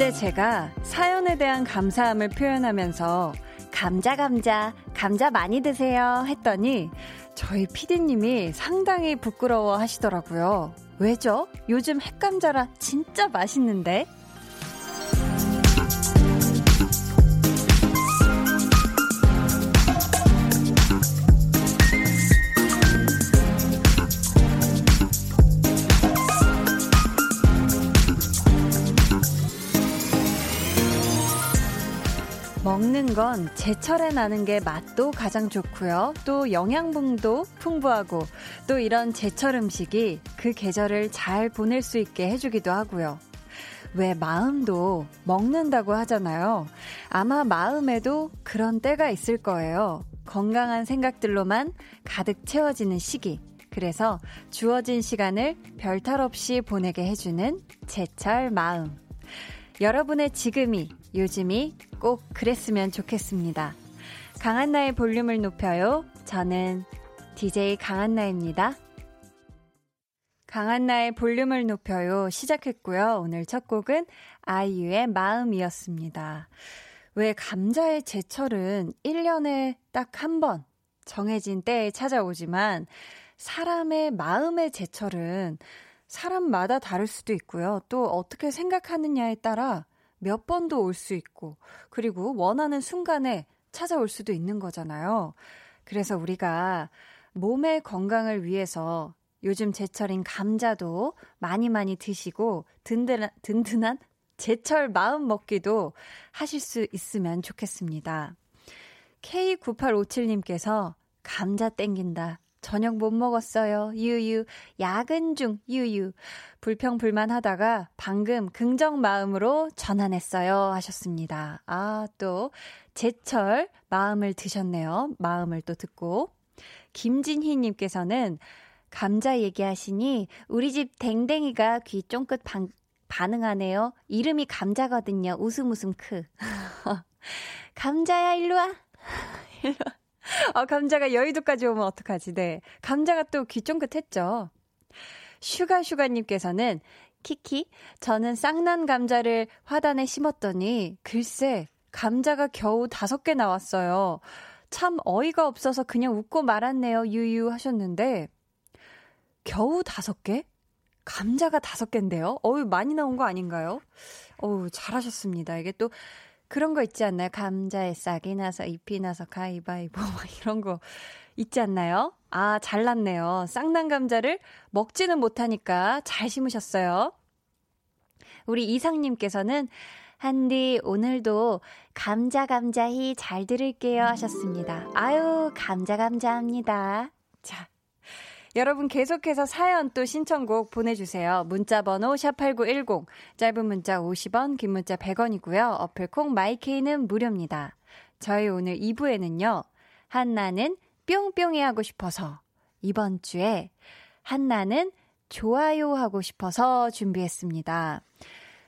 어제 제가 사연에 대한 감사함을 표현하면서 감자 감자 감자 많이 드세요 했더니 저희 피디님이 상당히 부끄러워 하시더라고요. 왜죠? 요즘 핵감자라 진짜 맛있는데? 건 제철에 나는 게 맛도 가장 좋고요. 또 영양분도 풍부하고 또 이런 제철 음식이 그 계절을 잘 보낼 수 있게 해주기도 하고요. 왜 마음도 먹는다고 하잖아요. 아마 마음에도 그런 때가 있을 거예요. 건강한 생각들로만 가득 채워지는 시기. 그래서 주어진 시간을 별탈 없이 보내게 해주는 제철 마음. 여러분의 지금이, 요즘이 꼭 그랬으면 좋겠습니다. 강한나의 볼륨을 높여요. 저는 DJ 강한나입니다. 강한나의 볼륨을 높여요. 시작했고요. 오늘 첫 곡은 아이유의 마음이었습니다. 왜 감자의 제철은 1년에 딱 한 번 정해진 때에 찾아오지만 사람의 마음의 제철은 사람마다 다를 수도 있고요. 또 어떻게 생각하느냐에 따라 몇 번도 올 수 있고, 그리고 원하는 순간에 찾아올 수도 있는 거잖아요. 그래서 우리가 몸의 건강을 위해서 요즘 제철인 감자도 많이 많이 드시고, 든든한, 든든한 제철 마음 먹기도 하실 수 있으면 좋겠습니다. K9857님께서 감자 땡긴다. 저녁 못 먹었어요. 유유. 야근 중. 유유. 불평 불만 하다가 방금 긍정 마음으로 전환했어요. 하셨습니다. 아, 또 제철 마음을 드셨네요. 마음을 또 듣고. 김진희 님께서는 감자 얘기하시니 우리 집 댕댕이가 귀 쫑긋 반, 반응하네요. 이름이 감자거든요. 웃음 웃음 크. 감자야 일로 와. 일로 와. 어, 감자가 여의도까지 오면 어떡하지, 네. 감자가 또 귀 쫑긋했죠. 슈가슈가님께서는, 키키, 저는 쌍난 감자를 화단에 심었더니, 글쎄, 감자가 겨우 다섯 개 나왔어요. 참 어이가 없어서 그냥 웃고 말았네요, 유유 하셨는데, 겨우 다섯 개? 감자가 다섯 개인데요? 어우, 많이 나온 거 아닌가요? 어우, 잘하셨습니다. 이게 또, 그런 거 있지 않나요? 감자에 싹이 나서 잎이 나서 가위바위보 막 이런 거 있지 않나요? 아, 잘났네요. 쌍난 감자를 먹지는 못하니까 잘 심으셨어요. 우리 이상님께서는 한디 오늘도 감자 감자히 잘 들을게요 하셨습니다. 아유 감자 감자합니다. 자 여러분 계속해서 사연 또 신청곡 보내주세요. 문자 번호 샵8910, 짧은 문자 50원, 긴 문자 100원이고요. 어플콩 마이케이는 무료입니다. 저희 오늘 2부에는요. 한나는 뿅뿅이 하고 싶어서 이번 주에 한나는 좋아요 하고 싶어서 준비했습니다.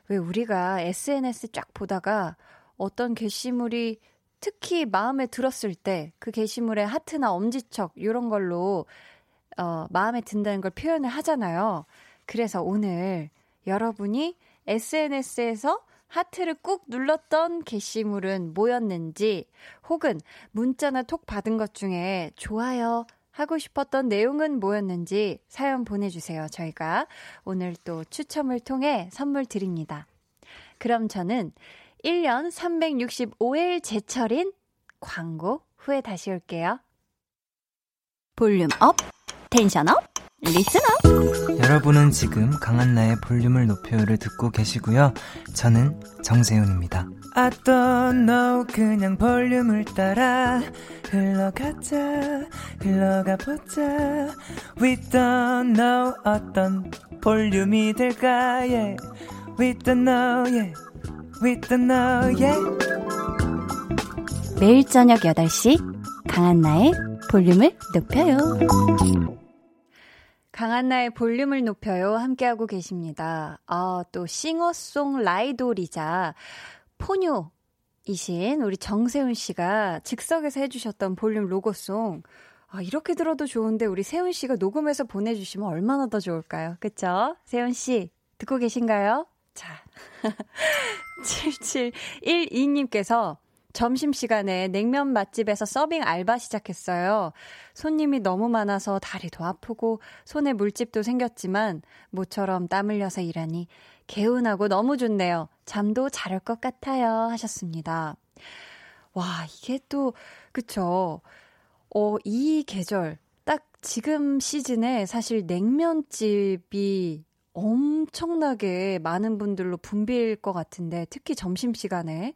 왜 우리가 SNS 쫙 보다가 어떤 게시물이 특히 마음에 들었을 때 그 게시물에 하트나 엄지척 이런 걸로 어, 마음에 든다는 걸 표현을 하잖아요. 그래서 오늘 여러분이 SNS에서 하트를 꾹 눌렀던 게시물은 뭐였는지, 혹은 문자나 톡 받은 것 중에 좋아요 하고 싶었던 내용은 뭐였는지 사연 보내주세요. 저희가 오늘 또 추첨을 통해 선물 드립니다. 그럼 저는 1년 365일 제철인 광고 후에 다시 올게요. volume up! tension up, listen up. 여러분은 지금 강한나의 볼륨을 높여요를 듣고 계시고요. 저는 정세운입니다. I don't know 그냥 볼륨을 따라 흘러가자 흘러가 보자 We don't know 어떤 볼륨이 될까 yeah. We don't know yeah. We don't know yeah. 매일 저녁 8시 강한나의 볼륨을 높여요. 강한나의 볼륨을 높여요. 함께하고 계십니다. 아, 또 싱어송 라이돌이자 포뇨이신 우리 정세훈 씨가 즉석에서 해주셨던 볼륨 로고송. 아, 이렇게 들어도 좋은데 우리 세훈 씨가 녹음해서 보내주시면 얼마나 더 좋을까요? 그쵸? 세훈 씨, 듣고 계신가요? 자. 7712님께서 점심시간에 냉면 맛집에서 서빙 알바 시작했어요. 손님이 너무 많아서 다리도 아프고 손에 물집도 생겼지만 모처럼 땀 흘려서 일하니 개운하고 너무 좋네요. 잠도 잘 올 것 같아요. 하셨습니다. 와, 이게 또, 그쵸. 어, 이 계절, 딱 지금 시즌에 사실 냉면집이 엄청나게 많은 분들로 붐빌 것 같은데 특히 점심시간에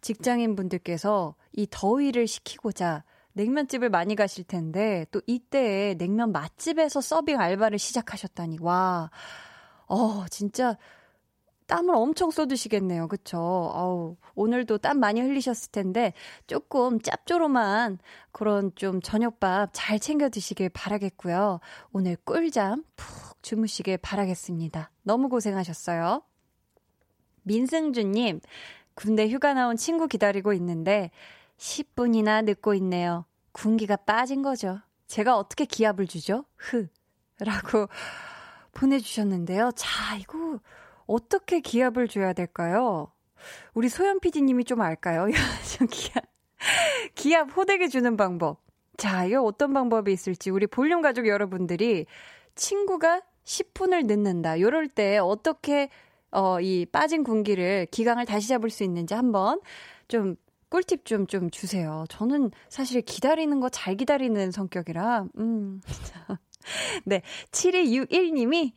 직장인 분들께서 이 더위를 식히고자 냉면집을 많이 가실 텐데 또 이때에 냉면 맛집에서 서빙 알바를 시작하셨다니 와, 어 진짜 땀을 엄청 쏟으시겠네요. 그쵸? 어우, 오늘도 땀 많이 흘리셨을 텐데, 조금 짭조름한 그런 좀 저녁밥 잘 챙겨 드시길 바라겠고요. 오늘 꿀잠 푹 주무시길 바라겠습니다. 너무 고생하셨어요. 민승주님, 군대 휴가 나온 친구 기다리고 있는데, 10분이나 늦고 있네요. 군기가 빠진 거죠. 제가 어떻게 기합을 주죠? 흐. 라고 보내주셨는데요. 자, 이거, 어떻게 기합을 줘야 될까요? 우리 소연 PD님이 좀 알까요? 좀 기합, 기합 호되게 주는 방법. 자, 이거 어떤 방법이 있을지 우리 볼륨 가족 여러분들이 친구가 10분을 늦는다. 요럴 때 어떻게 어, 이 빠진 군기를 기강을 다시 잡을 수 있는지 한번 좀 꿀팁 좀, 좀 주세요. 저는 사실 기다리는 거 잘 기다리는 성격이라, 음. 네. 7261님이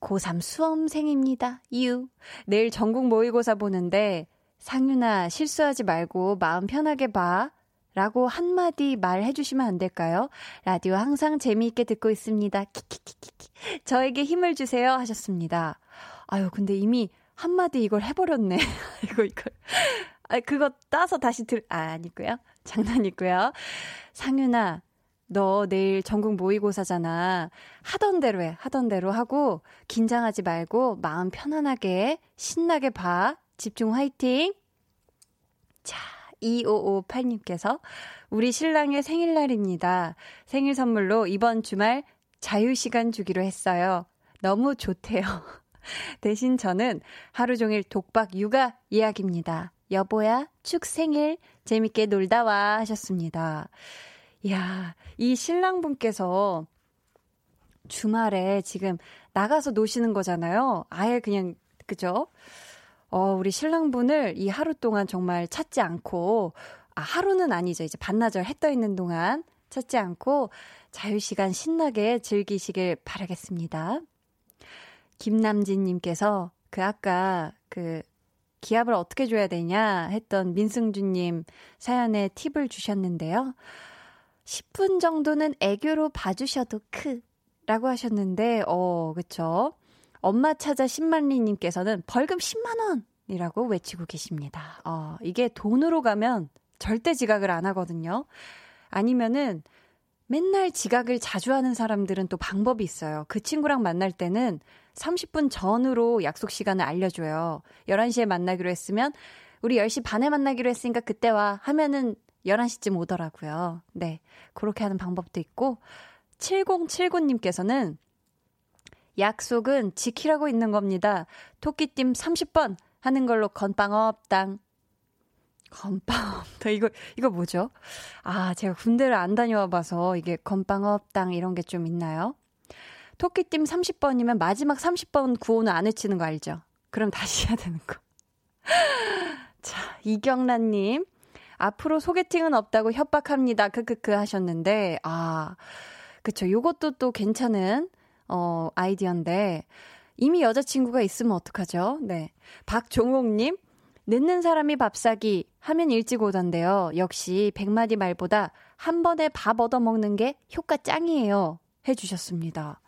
고3 수험생입니다. 유. 내일 전국 모의고사 보는데 상윤아 실수하지 말고 마음 편하게 봐. 라고 한마디 말해 주시면 안 될까요? 라디오 항상 재미있게 듣고 있습니다. 키키키키키. 저에게 힘을 주세요 하셨습니다. 아유, 근데 이미 한마디 이걸 해버렸네. 이거, 이걸. 아, 그거 따서 다시 들, 아, 아니고요. 장난이고요. 상윤아, 너 내일 전국 모의고사잖아. 하던 대로 해. 하던 대로 하고 긴장하지 말고 마음 편안하게 신나게 봐. 집중 화이팅. 자, 2558님께서 우리 신랑의 생일날입니다. 생일 선물로 이번 주말 자유시간 주기로 했어요. 너무 좋대요. 대신 저는 하루 종일 독박 육아 예약입니다. 여보야, 축 생일 재밌게 놀다 와 하셨습니다. 이야, 이 신랑분께서 주말에 지금 나가서 노시는 거잖아요. 아예 그냥, 그죠? 어, 우리 신랑분을 이 하루 동안 정말 찾지 않고, 아, 하루는 아니죠. 이제 반나절 해 떠 있는 동안 찾지 않고 자유시간 신나게 즐기시길 바라겠습니다. 김남진님께서 그 아까 그 기합을 어떻게 줘야 되냐 했던 민승주님 사연에 팁을 주셨는데요. 10분 정도는 애교로 봐주셔도 크. 라고 하셨는데, 어, 그쵸. 엄마 찾아 10만리님께서는 벌금 10만원! 이라고 외치고 계십니다. 어, 이게 돈으로 가면 절대 지각을 안 하거든요. 아니면은 맨날 지각을 자주 하는 사람들은 또 방법이 있어요. 그 친구랑 만날 때는 30분 전으로 약속 시간을 알려줘요. 11시에 만나기로 했으면, 우리 10시 반에 만나기로 했으니까 그때 와. 하면은 11시쯤 오더라고요. 네. 그렇게 하는 방법도 있고, 7079님께서는 약속은 지키라고 있는 겁니다. 토끼팀 30번 하는 걸로 건빵 업당. 건빵 업당. 이거, 이거 뭐죠? 아, 제가 군대를 안 다녀와 봐서 이게 건빵 업당 이런 게 좀 있나요? 토끼팀 30번이면 마지막 30번 구호는 안 외치는 거 알죠? 그럼 다시 해야 되는 거. 자, 이경란님. 앞으로 소개팅은 없다고 협박합니다. 크크크 하셨는데, 아, 그쵸. 요것도 또 괜찮은, 어, 아이디어인데, 이미 여자친구가 있으면 어떡하죠? 네. 박종옥님, 늦는 사람이 밥 사기 하면 일찍 오던데요. 역시 100마디 말보다 한 번에 밥 얻어먹는 게 효과 짱이에요. 해주셨습니다.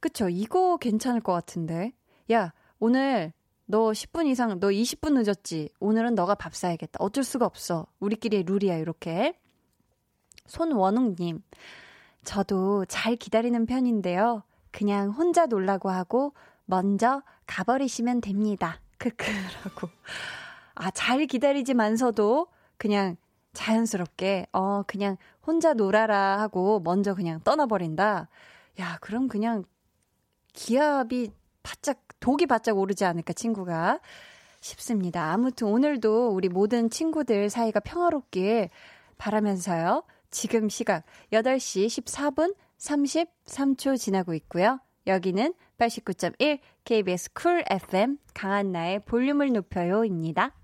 그쵸. 이거 괜찮을 것 같은데. 야, 오늘 너 10분 이상, 너 20분 늦었지. 오늘은 너가 밥 사야겠다. 어쩔 수가 없어. 우리끼리의 룰이야, 이렇게. 손원웅님, 저도 잘 기다리는 편인데요. 그냥 혼자 놀라고 하고, 먼저 가버리시면 됩니다. 크크라고. 아, 잘 기다리지만서도 그냥 자연스럽게, 어, 그냥 혼자 놀아라 하고 먼저 그냥 떠나버린다. 야, 그럼 그냥 기압이 바짝 독이 바짝 오르지 않을까, 친구가. 싶습니다. 아무튼 오늘도 우리 모든 친구들 사이가 평화롭길 바라면서요. 지금 시각 8시 14분 33초 지나고 있고요. 여기는 89.1 KBS 쿨 FM 강한나의 볼륨을 높여요입니다.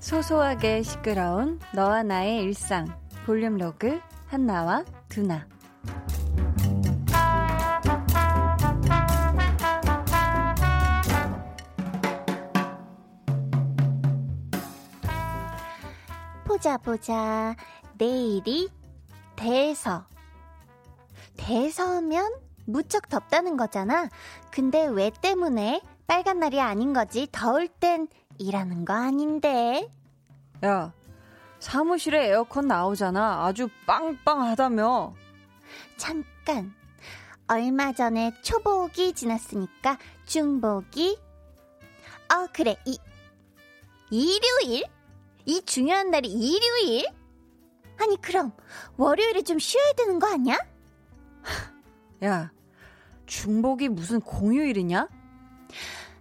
소소하게 시끄러운 너와 나의 일상 볼륨 로그 한나와 두나 보자 보자 내일이 대서 대서면 무척 덥다는 거잖아 근데 왜 때문에 빨간 날이 아닌 거지 더울 땐 일하는 거 아닌데 야, 사무실에 에어컨 나오잖아. 아주 빵빵하다며. 잠깐. 얼마 전에 초복이 지났으니까 중복이. 어, 그래. 이, 일요일? 이 중요한 날이 일요일? 아니, 그럼 월요일에 좀 쉬어야 되는 거 아니야? 야, 중복이 무슨 공휴일이냐?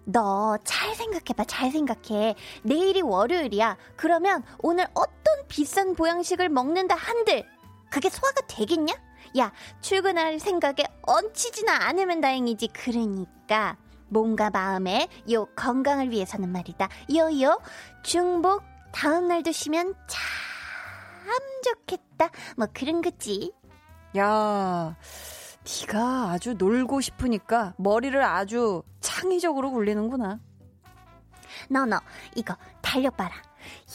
너 잘 생각해봐, 잘 생각해. 내일이 월요일이야. 그러면 오늘 어떤 비싼 보양식을 먹는다 한들 그게 소화가 되겠냐? 야, 출근할 생각에 얹히지나 않으면 다행이지. 그러니까 몸과 마음의 요 건강을 위해서는 말이다. 요요 중복 다음 날도 쉬면 참 좋겠다. 뭐 그런 거지. 야. 네가 아주 놀고 싶으니까 머리를 아주 창의적으로 굴리는구나. 너너 이거 달려봐라.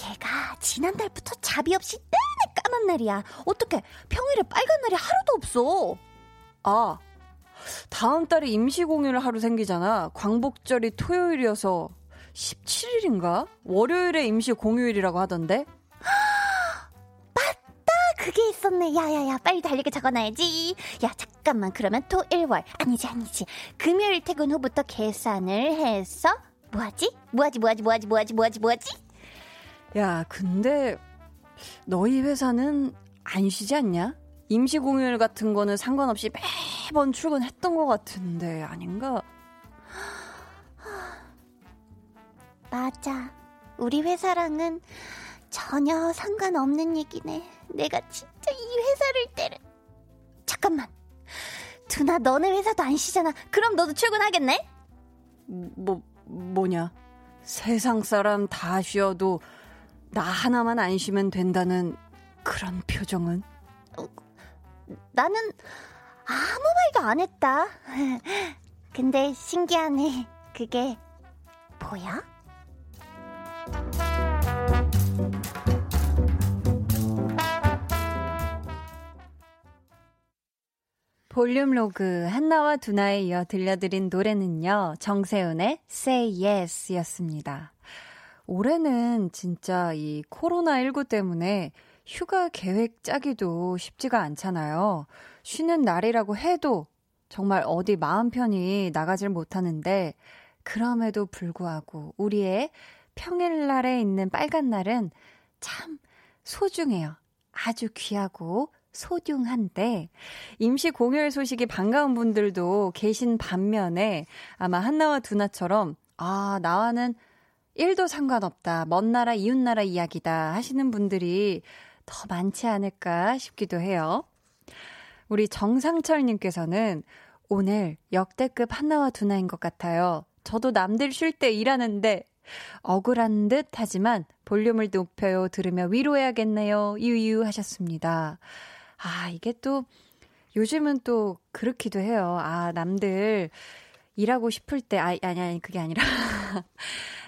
얘가 지난달부터 자비 없이 내내 까만 날이야. 어떻게 평일에 빨간 날이 하루도 없어. 아, 다음 달에 임시 공휴일 하루 생기잖아. 광복절이 토요일이어서 17일인가? 월요일에 임시 공휴일이라고 하던데? 그게 있었네. 야야야, 빨리 달리게 적어놔야지. 야, 잠깐만. 그러면 토, 일, 월. 아니지, 아니지. 금요일 퇴근 후부터 계산을 해서 뭐하지? 뭐하지, 뭐하지, 뭐하지, 뭐하지, 뭐하지, 뭐하지? 야, 근데 너희 회사는 안 쉬지 않냐? 임시 공휴일 같은 거는 상관없이 매번 출근했던 것 같은데 아닌가? 맞아. 우리 회사랑은 전혀 상관없는 얘기네. 내가 진짜 이 회사를 때려. 잠깐만. 두나 너네 회사도 안 쉬잖아. 그럼 너도 출근하겠네? 뭐, 뭐냐. 세상 사람 다 쉬어도 나 하나만 안 쉬면 된다는 그런 표정은? 어, 나는 아무 말도 안 했다. 근데 신기하네. 그게 보여? 볼륨 로그 한나와 두나에 이어 들려드린 노래는요. 정세훈의 Say Yes 였습니다. 올해는 진짜 이 코로나19 때문에 휴가 계획 짜기도 쉽지가 않잖아요. 쉬는 날이라고 해도 정말 어디 마음 편히 나가질 못하는데 그럼에도 불구하고 우리의 평일날에 있는 빨간 날은 참 소중해요. 아주 귀하고 소중한데 임시 공휴일 소식이 반가운 분들도 계신 반면에 아마 한나와 두나처럼 아 나와는 1도 상관없다 먼 나라 이웃 나라 이야기다 하시는 분들이 더 많지 않을까 싶기도 해요. 우리 정상철 님께서는 오늘 역대급 한나와 두나인 것 같아요. 저도 남들 쉴 때 일하는데 억울한 듯 하지만 볼륨을 높여요 들으며 위로해야겠네요. 유유 하셨습니다. 아, 이게 또 요즘은 또 그렇기도 해요. 아, 남들 일하고 싶을 때, 아, 아니, 아니, 그게 아니라.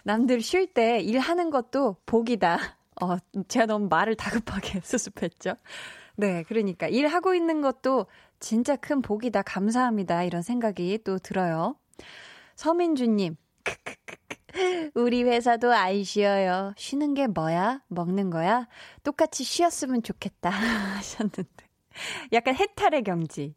남들 쉴 때 일하는 것도 복이다. 어, 제가 너무 말을 다급하게 수습했죠. 네, 그러니까 일하고 있는 것도 진짜 큰 복이다. 감사합니다. 이런 생각이 또 들어요. 서민주님, 우리 회사도 안 쉬어요. 쉬는 게 뭐야? 먹는 거야? 똑같이 쉬었으면 좋겠다. 하셨는데. 약간 해탈의 경지.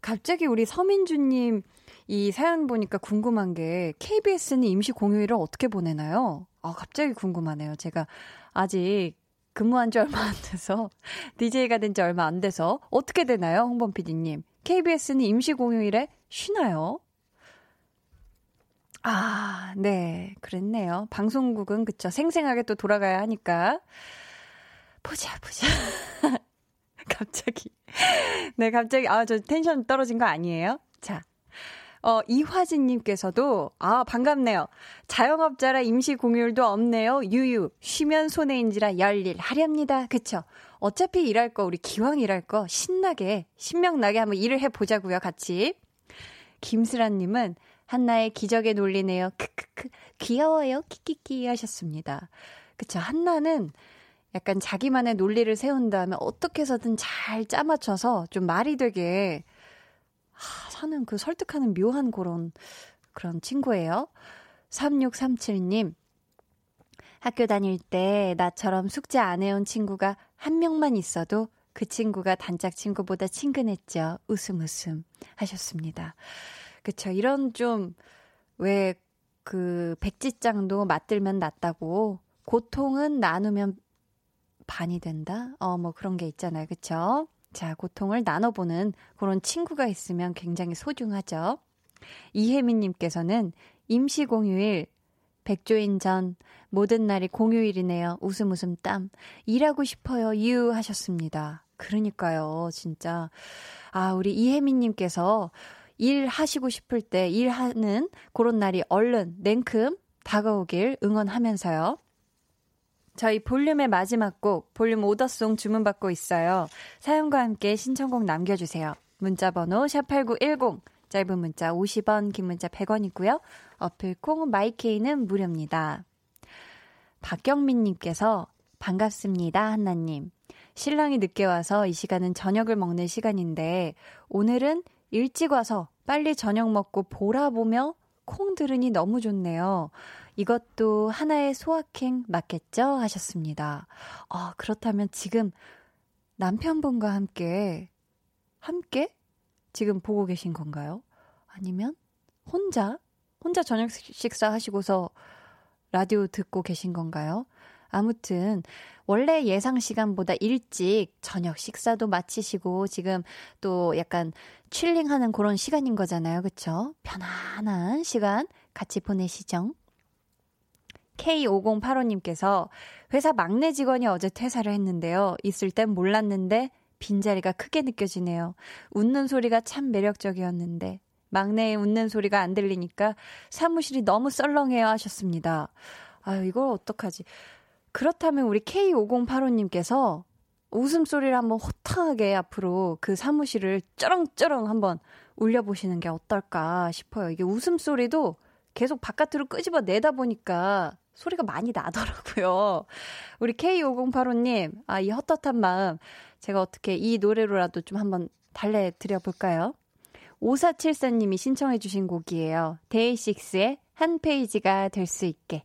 갑자기 우리 서민주님 이 사연 보니까 궁금한 게 KBS는 임시 공휴일을 어떻게 보내나요? 아, 갑자기 궁금하네요. 제가 아직 근무한 지 얼마 안 돼서, DJ가 된 지 얼마 안 돼서, 어떻게 되나요, 홍범 PD님? KBS는 임시 공휴일에 쉬나요? 아, 네, 그랬네요. 방송국은 그쵸. 생생하게 또 돌아가야 하니까. 보자, 보자. 갑자기. 네, 갑자기, 아, 저 텐션 떨어진 거 아니에요? 자. 어, 이화진님께서도, 아, 반갑네요. 자영업자라 임시 공휴일도 없네요. 유유. 쉬면 손해인지라 열일 하렵니다. 그쵸? 어차피 일할 거, 우리 기왕 일할 거, 신나게, 신명나게 한번 일을 해보자고요, 같이. 김슬아님은, 한나의 기적의 논리네요. 크크크. 귀여워요. 키키키 하셨습니다. 그쵸. 한나는 약간 자기만의 논리를 세운 다음에 어떻게 해서든 잘 짜맞춰서 좀 말이 되게 하, 사는 그 설득하는 묘한 그런 그런 친구예요. 3637님. 학교 다닐 때 나처럼 숙제 안 해온 친구가 한 명만 있어도 그 친구가 단짝 친구보다 친근했죠. 웃음 웃음 하셨습니다. 그쵸. 이런 좀, 왜, 그, 백지장도 맞들면 낫다고, 고통은 나누면 반이 된다? 어, 뭐 그런 게 있잖아요. 그쵸? 자, 고통을 나눠보는 그런 친구가 있으면 굉장히 소중하죠. 이혜민님께서는 임시 공휴일, 백조인 전, 모든 날이 공휴일이네요. 웃음 웃음 땀. 일하고 싶어요. 유 하셨습니다. 그러니까요, 진짜. 아, 우리 이혜민님께서 일하시고 싶을 때 일하는 그런 날이 얼른 냉큼 다가오길 응원하면서요. 저희 볼륨의 마지막 곡, 볼륨 오더송 주문받고 있어요. 사연과 함께 신청곡 남겨주세요. 문자번호 샵8910, 짧은 문자 50원, 긴 문자 100원이고요. 어플 콩 마이케이는 무료입니다. 박경민님께서 반갑습니다, 한나님. 신랑이 늦게 와서 이 시간은 저녁을 먹는 시간인데, 오늘은 일찍 와서 빨리 저녁 먹고 보라 보며 콩 들으니 너무 좋네요. 이것도 하나의 소확행 맞겠죠? 하셨습니다. 아, 그렇다면 지금 남편분과 함께, 함께 지금 보고 계신 건가요? 아니면 혼자? 혼자 저녁 식사 하시고서 라디오 듣고 계신 건가요? 아무튼 원래 예상 시간보다 일찍 저녁 식사도 마치시고 지금 또 약간 칠링하는 그런 시간인 거잖아요. 그쵸? 편안한 시간 같이 보내시죠. K5085님께서 회사 막내 직원이 어제 퇴사를 했는데요. 있을 땐 몰랐는데 빈자리가 크게 느껴지네요. 웃는 소리가 참 매력적이었는데 막내의 웃는 소리가 안 들리니까 사무실이 너무 썰렁해요 하셨습니다. 아유, 이걸 어떡하지. 그렇다면 우리 K5085님께서 웃음소리를 한번 호탕하게 앞으로 그 사무실을 쩌렁쩌렁 한번 울려보시는 게 어떨까 싶어요. 이게 웃음소리도 계속 바깥으로 끄집어 내다 보니까 소리가 많이 나더라고요. 우리 K5085님, 아, 이 헛헛한 마음, 제가 어떻게 이 노래로라도 좀 한번 달래드려 볼까요? 5474님이 신청해주신 곡이에요. 데이식스의 한 페이지가 될 수 있게.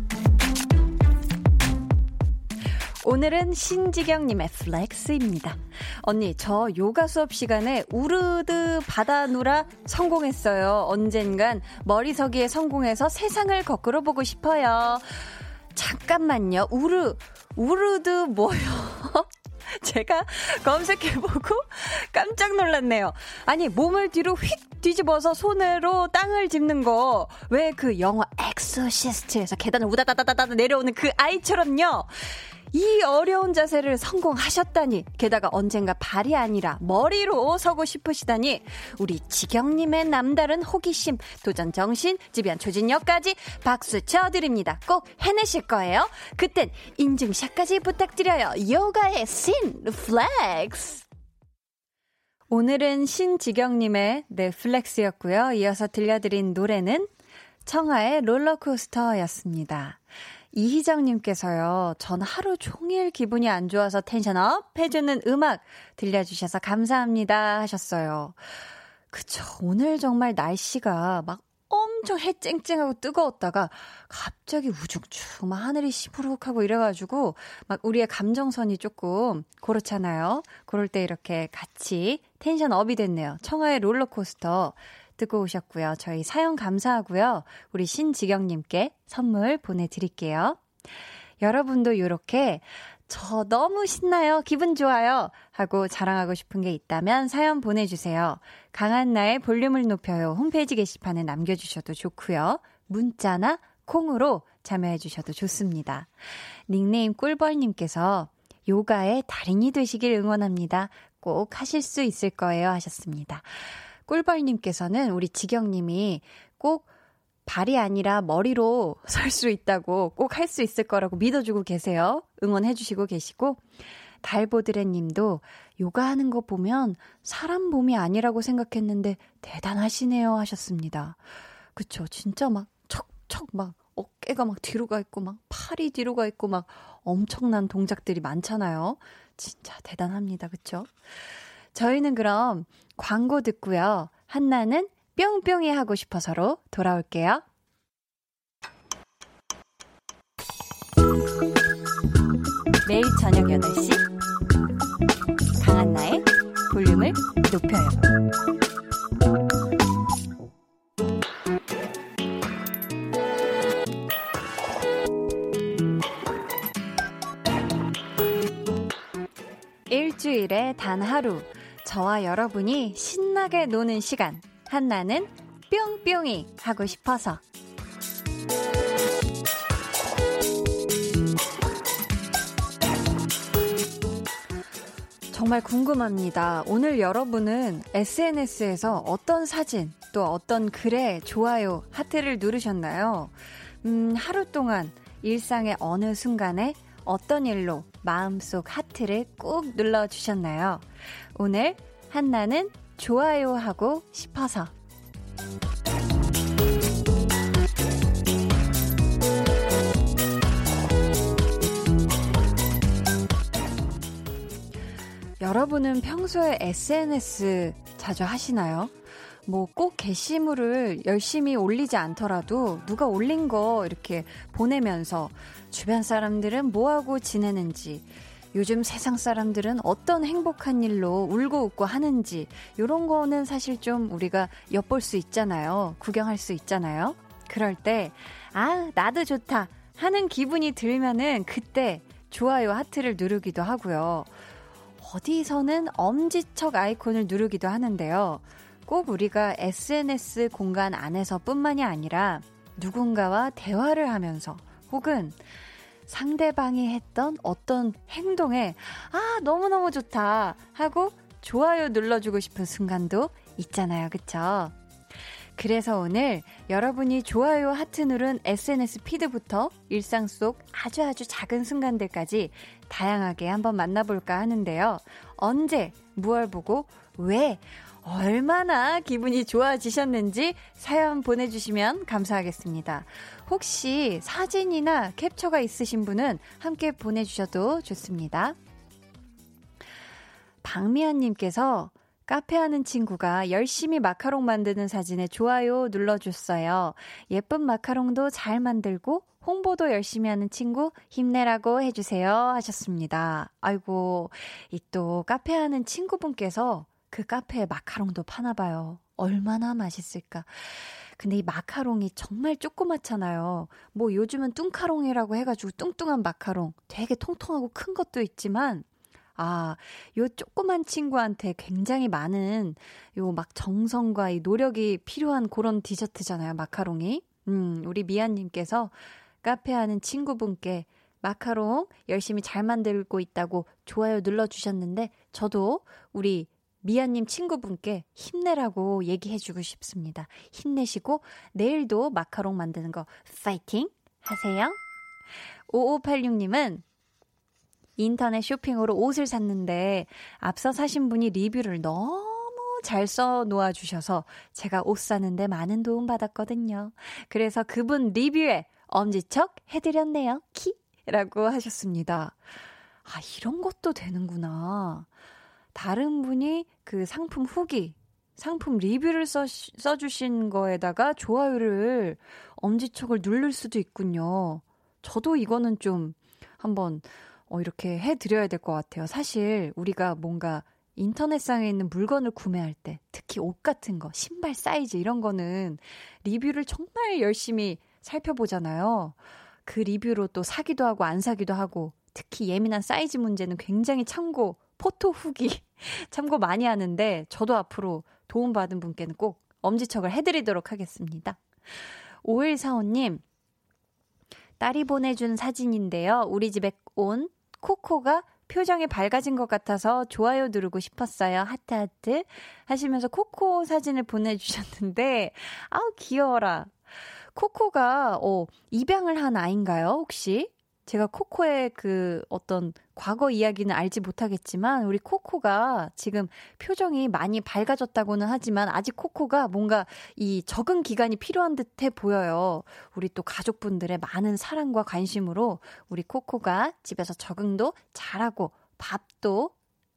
오늘은 신지경님의 flex입니다. 언니, 저 요가 수업 시간에 우르드바 다누라 성공했어요. 언젠간 머리서기에 성공해서 세상을 거꾸로 보고 싶어요. 잠깐만요. 우르, 우르드 뭐요? 제가 검색해보고 깜짝 놀랐네요. 아니, 몸을 뒤로 휙 뒤집어서 손으로 땅을 짚는 거. 왜 그 영화 엑소시스트에서 계단을 우다다다다다 내려오는 그 아이처럼요. 이 어려운 자세를 성공하셨다니, 게다가 언젠가 발이 아니라 머리로 서고 싶으시다니, 우리 지경님의 남다른 호기심, 도전 정신, 집념 추진력까지 박수 쳐드립니다. 꼭 해내실 거예요. 그땐 인증샷까지 부탁드려요. 요가의 신, flex! 오늘은 신지경님의 네, flex였고요. 이어서 들려드린 노래는 청하의 롤러코스터였습니다. 이희정님께서요, 전 하루 종일 기분이 안 좋아서 텐션업 해주는 음악 들려주셔서 감사합니다 하셨어요. 그쵸. 오늘 정말 날씨가 막 엄청 해 쨍쨍하고 뜨거웠다가 갑자기 우중충 막 하늘이 시무룩하고 이래가지고 막 우리의 감정선이 조금 그렇잖아요. 그럴 때 이렇게 같이 텐션 업이 됐네요. 청하의 롤러코스터 듣고 오셨고요. 저희 사연 감사하고요. 우리 신지경님께 선물 보내드릴게요. 여러분도 이렇게 저 너무 신나요. 기분 좋아요. 하고 자랑하고 싶은 게 있다면 사연 보내주세요. 강한 나의 볼륨을 높여요. 홈페이지 게시판에 남겨주셔도 좋고요. 문자나 콩으로 참여해주셔도 좋습니다. 닉네임 꿀벌님께서 요가의 달인이 되시길 응원합니다. 꼭 하실 수 있을 거예요. 하셨습니다. 꿀벌님께서는 우리 지경님이 꼭 발이 아니라 머리로 설 수 있다고 꼭 할 수 있을 거라고 믿어주고 계세요. 응원해주시고 계시고, 달보드레 님도 요가 하는 거 보면 사람 몸이 아니라고 생각했는데 대단하시네요 하셨습니다. 그쵸. 진짜 막 척척 막 어깨가 막 뒤로 가 있고 막 팔이 뒤로 가 있고 막 엄청난 동작들이 많잖아요. 진짜 대단합니다. 그쵸? 저희는 그럼 광고 듣고요. 한나는 뿅뿅이 하고 싶어서로 돌아올게요. 매일 저녁 8시 강한나의 볼륨을 높여요. 일주일에 단 하루 저와 여러분이 신나게 노는 시간 한나는 뿅뿅이 하고 싶어서 정말 궁금합니다. 오늘 여러분은 SNS에서 어떤 사진 또 어떤 글에 좋아요, 하트를 누르셨나요? 음, 하루 동안 일상의 어느 순간에 어떤 일로 마음속 하트를 꾹 눌러주셨나요? 오늘 한나는 좋아요 하고 싶어서. 여러분은 평소에 SNS 자주 하시나요? 뭐 꼭 게시물을 열심히 올리지 않더라도 누가 올린 거 이렇게 보내면서 주변 사람들은 뭐하고 지내는지 요즘 세상 사람들은 어떤 행복한 일로 울고 웃고 하는지 요런 거는 사실 좀 우리가 엿볼 수 있잖아요. 구경할 수 있잖아요. 그럴 때 아, 나도 좋다 하는 기분이 들면은 그때 좋아요 하트를 누르기도 하고요. 어디서는 엄지척 아이콘을 누르기도 하는데요. 꼭 우리가 SNS 공간 안에서뿐만이 아니라 누군가와 대화를 하면서 혹은 상대방이 했던 어떤 행동에 아, 너무너무 좋다 하고 좋아요 눌러주고 싶은 순간도 있잖아요. 그쵸? 그래서 오늘 여러분이 좋아요 하트 누른 SNS 피드부터 일상 속 아주 아주 작은 순간들까지 다양하게 한번 만나볼까 하는데요. 언제, 무얼 보고, 왜, 얼마나 기분이 좋아지셨는지 사연 보내주시면 감사하겠습니다. 혹시 사진이나 캡처가 있으신 분은 함께 보내주셔도 좋습니다. 박미연님께서 카페 하는 친구가 열심히 마카롱 만드는 사진에 좋아요 눌러줬어요. 예쁜 마카롱도 잘 만들고 홍보도 열심히 하는 친구 힘내라고 해주세요 하셨습니다. 아이고, 이 또 카페 하는 친구분께서 그 카페에 마카롱도 파나 봐요. 얼마나 맛있을까. 근데 이 마카롱이 정말 조그맣잖아요. 뭐 요즘은 뚱카롱이라고 해가지고 뚱뚱한 마카롱 되게 통통하고 큰 것도 있지만 아, 요 조그만 친구한테 굉장히 많은 요 막 정성과 이 노력이 필요한 그런 디저트잖아요, 마카롱이. 음, 우리 미아님께서 카페 하는 친구분께 마카롱 열심히 잘 만들고 있다고 좋아요 눌러주셨는데, 저도 우리 미아님 친구분께 힘내라고 얘기해주고 싶습니다. 힘내시고, 내일도 마카롱 만드는 거 파이팅 하세요. 5586님은 인터넷 쇼핑으로 옷을 샀는데, 앞서 사신 분이 리뷰를 너무 잘 써 놓아 주셔서 제가 옷 사는데 많은 도움 받았거든요. 그래서 그분 리뷰에 엄지척 해드렸네요. 키! 라고 하셨습니다. 아, 이런 것도 되는구나. 다른 분이 그 상품 후기, 상품 리뷰를 써, 써주신 거에다가 좋아요를 엄지척을 누를 수도 있군요. 저도 이거는 좀 한번 어, 이렇게 해드려야 될 것 같아요. 사실 우리가 뭔가 인터넷상에 있는 물건을 구매할 때, 특히 옷 같은 거, 신발 사이즈 이런 거는 리뷰를 정말 열심히 살펴보잖아요. 그 리뷰로 또 사기도 하고 안 사기도 하고, 특히 예민한 사이즈 문제는 굉장히 참고, photo 후기 참고 많이 하는데, 저도 앞으로 도움받은 분께는 꼭 엄지척을 해드리도록 하겠습니다. 5145님, 딸이 보내준 사진인데요. 우리 집에 온 코코가 표정이 밝아진 것 같아서 좋아요 누르고 싶었어요. 하트 하트 하시면서 코코 사진을 보내주셨는데, 아우, 귀여워라. 코코가, 어, 입양을 한 아인가요, 혹시? 제가 코코의 그 어떤 과거 이야기는 알지 못하겠지만 우리 코코가 지금 표정이 많이 밝아졌다고는 하지만 아직 코코가 뭔가 이 적응 기간이 필요한 듯해 보여요. 우리 또 가족분들의 많은 사랑과 관심으로 우리 코코가 집에서 적응도 잘하고 밥도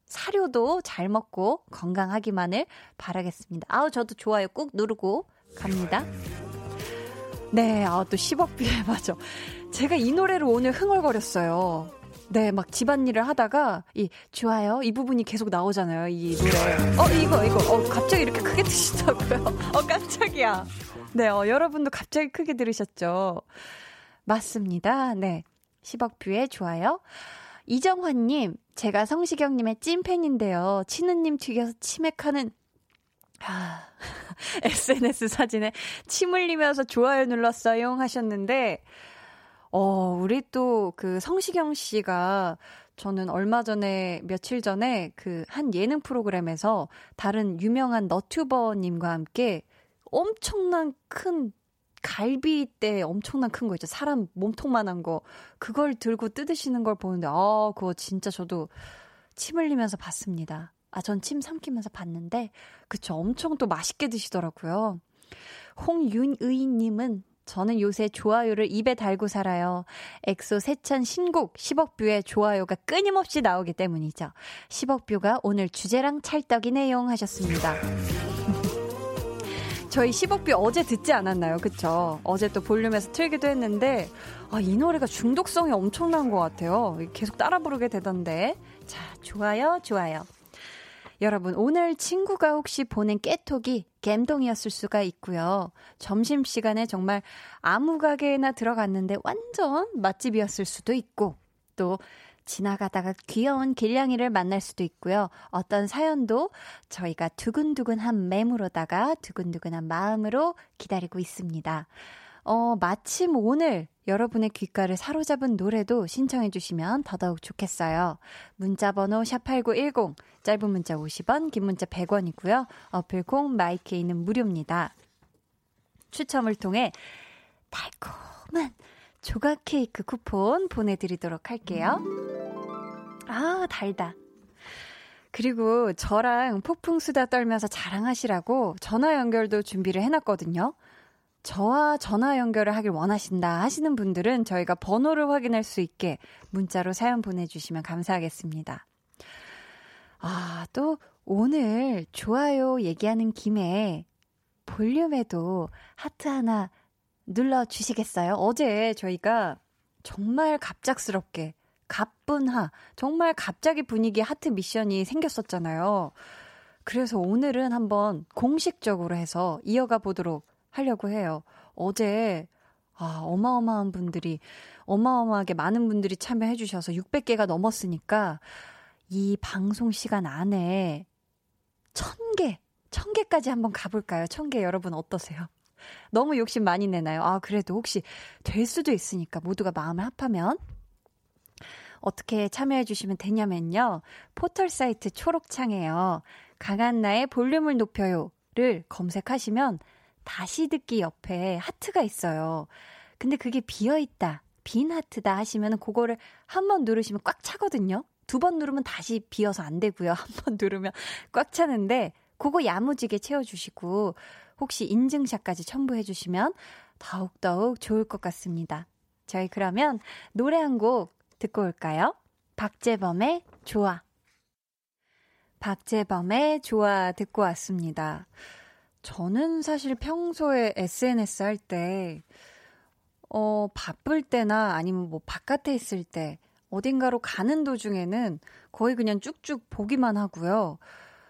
사료도 잘 먹고 건강하기만을 바라겠습니다. 아우 저도 좋아요 꾹 누르고 갑니다. 네, 아, 또 10억 비에 맞아. 제가 이 노래를 오늘 흥얼거렸어요. 네, 막 집안일을 하다가, 이, 좋아요. 이 부분이 계속 나오잖아요. 이 노래. 어, 이거, 이거. 어, 갑자기 이렇게 크게 드시더라고요. 어, 깜짝이야. 네, 어, 여러분도 갑자기 크게 들으셨죠? 맞습니다. 네. 10억 뷰에 좋아요. 이정환님, 제가 성시경님의 찐팬인데요. 치느님 튀겨서 치맥하는 아, SNS 사진에 침 흘리면서 좋아요 눌렀어요 하셨는데, 어, 우리 또 그 성시경 씨가 저는 얼마 전에, 며칠 전에 그 한 예능 프로그램에서 다른 유명한 너튜버님과 함께 엄청난 큰 갈빗대 엄청난 큰 거 있죠. 사람 몸통만한 거. 그걸 들고 뜯으시는 걸 보는데, 아, 그거 진짜 저도 침 흘리면서 봤습니다. 아, 전 침 삼키면서 봤는데, 그쵸. 엄청 또 맛있게 드시더라고요. 홍윤의님은 저는 요새 좋아요를 입에 달고 살아요. 엑소 세찬 신곡 10억 뷰에 좋아요가 끊임없이 나오기 때문이죠. 10억 뷰가 오늘 주제랑 찰떡이네요 하셨습니다. 저희 10억 뷰 어제 듣지 않았나요? 그쵸? 어제 또 볼륨에서 틀기도 했는데, 아, 이 노래가 중독성이 엄청난 것 같아요. 계속 따라 부르게 되던데. 자, 좋아요, 좋아요. 여러분, 오늘 친구가 혹시 보낸 깨톡이 갬동이었을 수가 있고요. 점심시간에 정말 아무 가게나 들어갔는데 완전 맛집이었을 수도 있고, 또 지나가다가 귀여운 길냥이를 만날 수도 있고요. 어떤 사연도 저희가 두근두근한 맴으로다가 두근두근한 마음으로 기다리고 있습니다. 어, 마침 오늘 여러분의 귓가를 사로잡은 노래도 신청해 주시면 더더욱 좋겠어요. 문자 번호 샵8910 짧은 문자 50원, 긴 문자 100원이고요. 어플 콩 마이케이는 무료입니다. 추첨을 통해 달콤한 조각 케이크 쿠폰 보내 드리도록 할게요. 아, 달다. 그리고 저랑 폭풍 수다 떨면서 자랑하시라고 전화 연결도 준비를 해놨거든요. 저와 전화 연결을 하길 원하신다 하시는 분들은 저희가 번호를 확인할 수 있게 문자로 사연 보내주시면 감사하겠습니다. 아, 또 오늘 좋아요 얘기하는 김에 볼륨에도 하트 하나 눌러주시겠어요? 어제 저희가 정말 갑작스럽게 가뿐하, 정말 갑자기 분위기 하트 미션이 생겼었잖아요. 그래서 오늘은 한번 공식적으로 해서 이어가 보도록 하려고 해요. 어제 아, 어마어마한 분들이 어마어마하게 많은 분들이 참여해 주셔서 600개가 넘었으니까 이 방송 시간 안에 1000개, 1000개까지 한번 가볼까요? 1000개 여러분 어떠세요? 너무 욕심 많이 내나요? 아, 그래도 혹시 될 수도 있으니까 모두가 마음을 합하면 어떻게 참여해 주시면 되냐면요. 포털 사이트 초록창에요. 강한나의 볼륨을 높여요를 검색하시면 다시 듣기 옆에 하트가 있어요. 근데 그게 비어 있다. 빈 하트다 하시면 그거를 한 번 누르시면 꽉 차거든요. 두 번 누르면 다시 비어서 안 되고요. 한 번 누르면 꽉 차는데 그거 야무지게 채워주시고 혹시 인증샷까지 첨부해 주시면 더욱더욱 좋을 것 같습니다. 저희 그러면 노래 한 곡 듣고 올까요? 박재범의 좋아. 박재범의 좋아 듣고 왔습니다. 저는 사실 평소에 SNS 할 때, 어, 바쁠 때나 아니면 뭐 바깥에 있을 때, 어딘가로 가는 도중에는 거의 그냥 쭉쭉 보기만 하고요.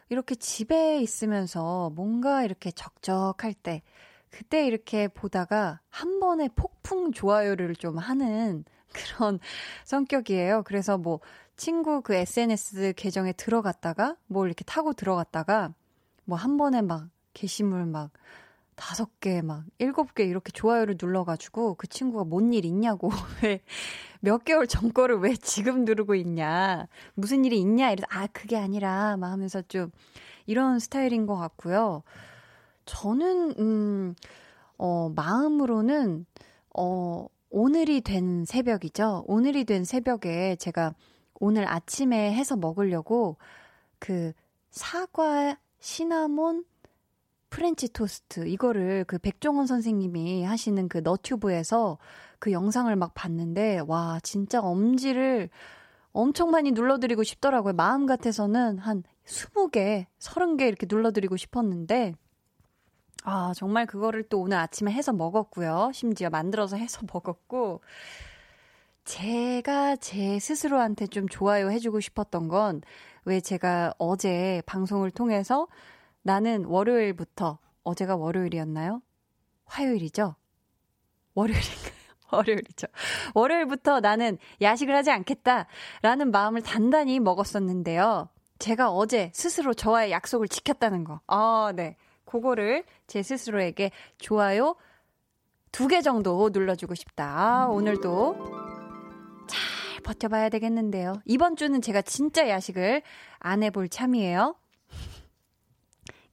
이렇게 집에 있으면서 뭔가 이렇게 적적할 때, 그때 이렇게 보다가 한 번에 폭풍 좋아요를 좀 하는 그런 성격이에요. 그래서 뭐 친구 그 SNS 계정에 들어갔다가 뭘 이렇게 타고 들어갔다가 뭐 한 번에 막 게시물 막 다섯 개, 막 일곱 개 이렇게 좋아요를 눌러가지고 그 친구가 뭔 일 있냐고 왜 몇 개월 전 거를 왜 지금 누르고 있냐 무슨 일이 있냐 이래서 아 그게 아니라 막 하면서 좀 이런 스타일인 것 같고요. 저는 음, 어, 마음으로는 어, 오늘이 된 새벽이죠. 오늘이 된 새벽에 제가 오늘 아침에 해서 먹으려고 그 사과 시나몬 프렌치 토스트 이거를 그 백종원 선생님이 하시는 그 너튜브에서 그 영상을 막 봤는데 와 진짜 엄지를 엄청 많이 눌러드리고 싶더라고요. 마음 같아서는 한 20개, 30개 이렇게 눌러드리고 싶었는데 아 정말 그거를 또 오늘 아침에 해서 먹었고요. 심지어 만들어서 해서 먹었고 제가 제 스스로한테 좀 좋아요 해주고 싶었던 건 왜 제가 어제 방송을 통해서 나는 월요일부터 어제가 월요일이었나요? 화요일이죠? 월요일인가요? 월요일이죠. 월요일부터 나는 야식을 하지 않겠다라는 마음을 단단히 먹었었는데요. 제가 어제 스스로 저와의 약속을 지켰다는 거. 아, 네. 그거를 제 스스로에게 좋아요 두 개 정도 눌러주고 싶다. 아, 오늘도 잘 버텨봐야 되겠는데요. 이번 주는 제가 진짜 야식을 안 해볼 참이에요.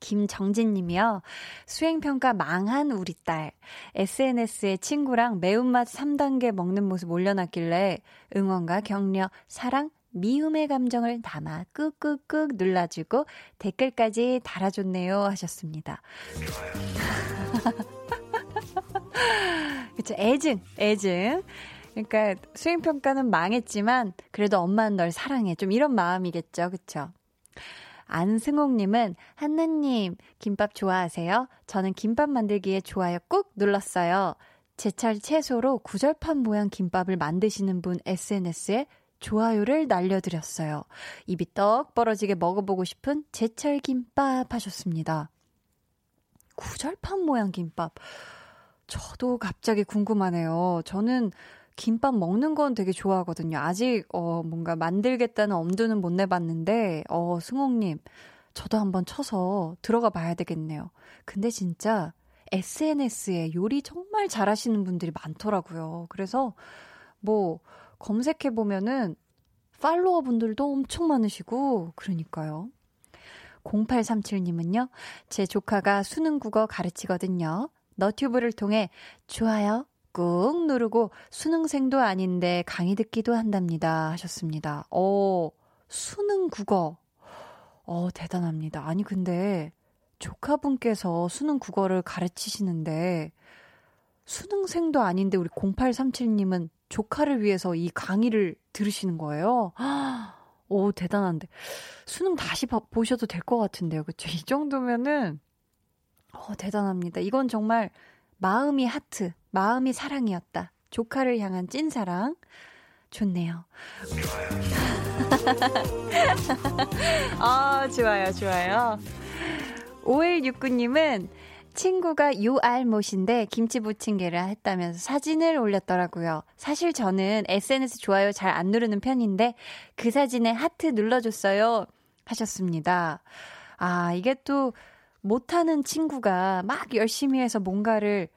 김정진 님이요. 수행평가 망한 우리 딸. SNS에 친구랑 매운맛 3단계 먹는 모습 올려놨길래 응원과 격려, 사랑, 미움의 감정을 담아 꾹꾹꾹 눌러주고 댓글까지 달아줬네요 하셨습니다. 그쵸, 애증, 애증. 그러니까 수행평가는 망했지만 그래도 엄마는 널 사랑해. 좀 이런 마음이겠죠. 그쵸? 안승옥님은 한나님 김밥 좋아하세요? 저는 김밥 만들기에 좋아요 꾹 눌렀어요. 제철 채소로 구절판 모양 김밥을 만드시는 분 SNS에 좋아요를 날려드렸어요. 입이 떡 벌어지게 먹어보고 싶은 제철 김밥 하셨습니다. 구절판 모양 김밥. 저도 갑자기 궁금하네요. 저는 김밥 먹는 건 되게 좋아하거든요. 아직, 어, 뭔가 만들겠다는 엄두는 못 내봤는데, 어, 승옥님, 저도 한번 쳐서 들어가 봐야 되겠네요. 근데 진짜 SNS에 요리 정말 잘하시는 분들이 많더라고요. 그래서 뭐, 검색해 보면은 팔로워 분들도 엄청 많으시고, 그러니까요. 0837님은요, 제 조카가 수능 국어 가르치거든요. 너튜브를 통해 좋아요, 꾹 누르고 수능생도 아닌데 강의 듣기도 한답니다. 하셨습니다. 어, 수능 국어. 어, 대단합니다. 아니, 근데 조카분께서 수능 국어를 가르치시는데 수능생도 아닌데 우리 0837님은 조카를 위해서 이 강의를 들으시는 거예요. 오, 대단한데. 수능 다시 봐, 보셔도 될 것 같은데요. 그쵸? 이 정도면은, 어, 대단합니다. 이건 정말 마음이 하트, 마음이 사랑이었다. 조카를 향한 찐사랑. 좋네요. 아, 좋아요, 좋아요. 5169님은 친구가 유알못인데 김치부침개를 했다면서 사진을 올렸더라고요. 사실 저는 SNS 좋아요 잘 안 누르는 편인데 그 사진에 하트 눌러줬어요. 하셨습니다. 아, 이게 또 못하는 친구가 막 열심히 해서 뭔가를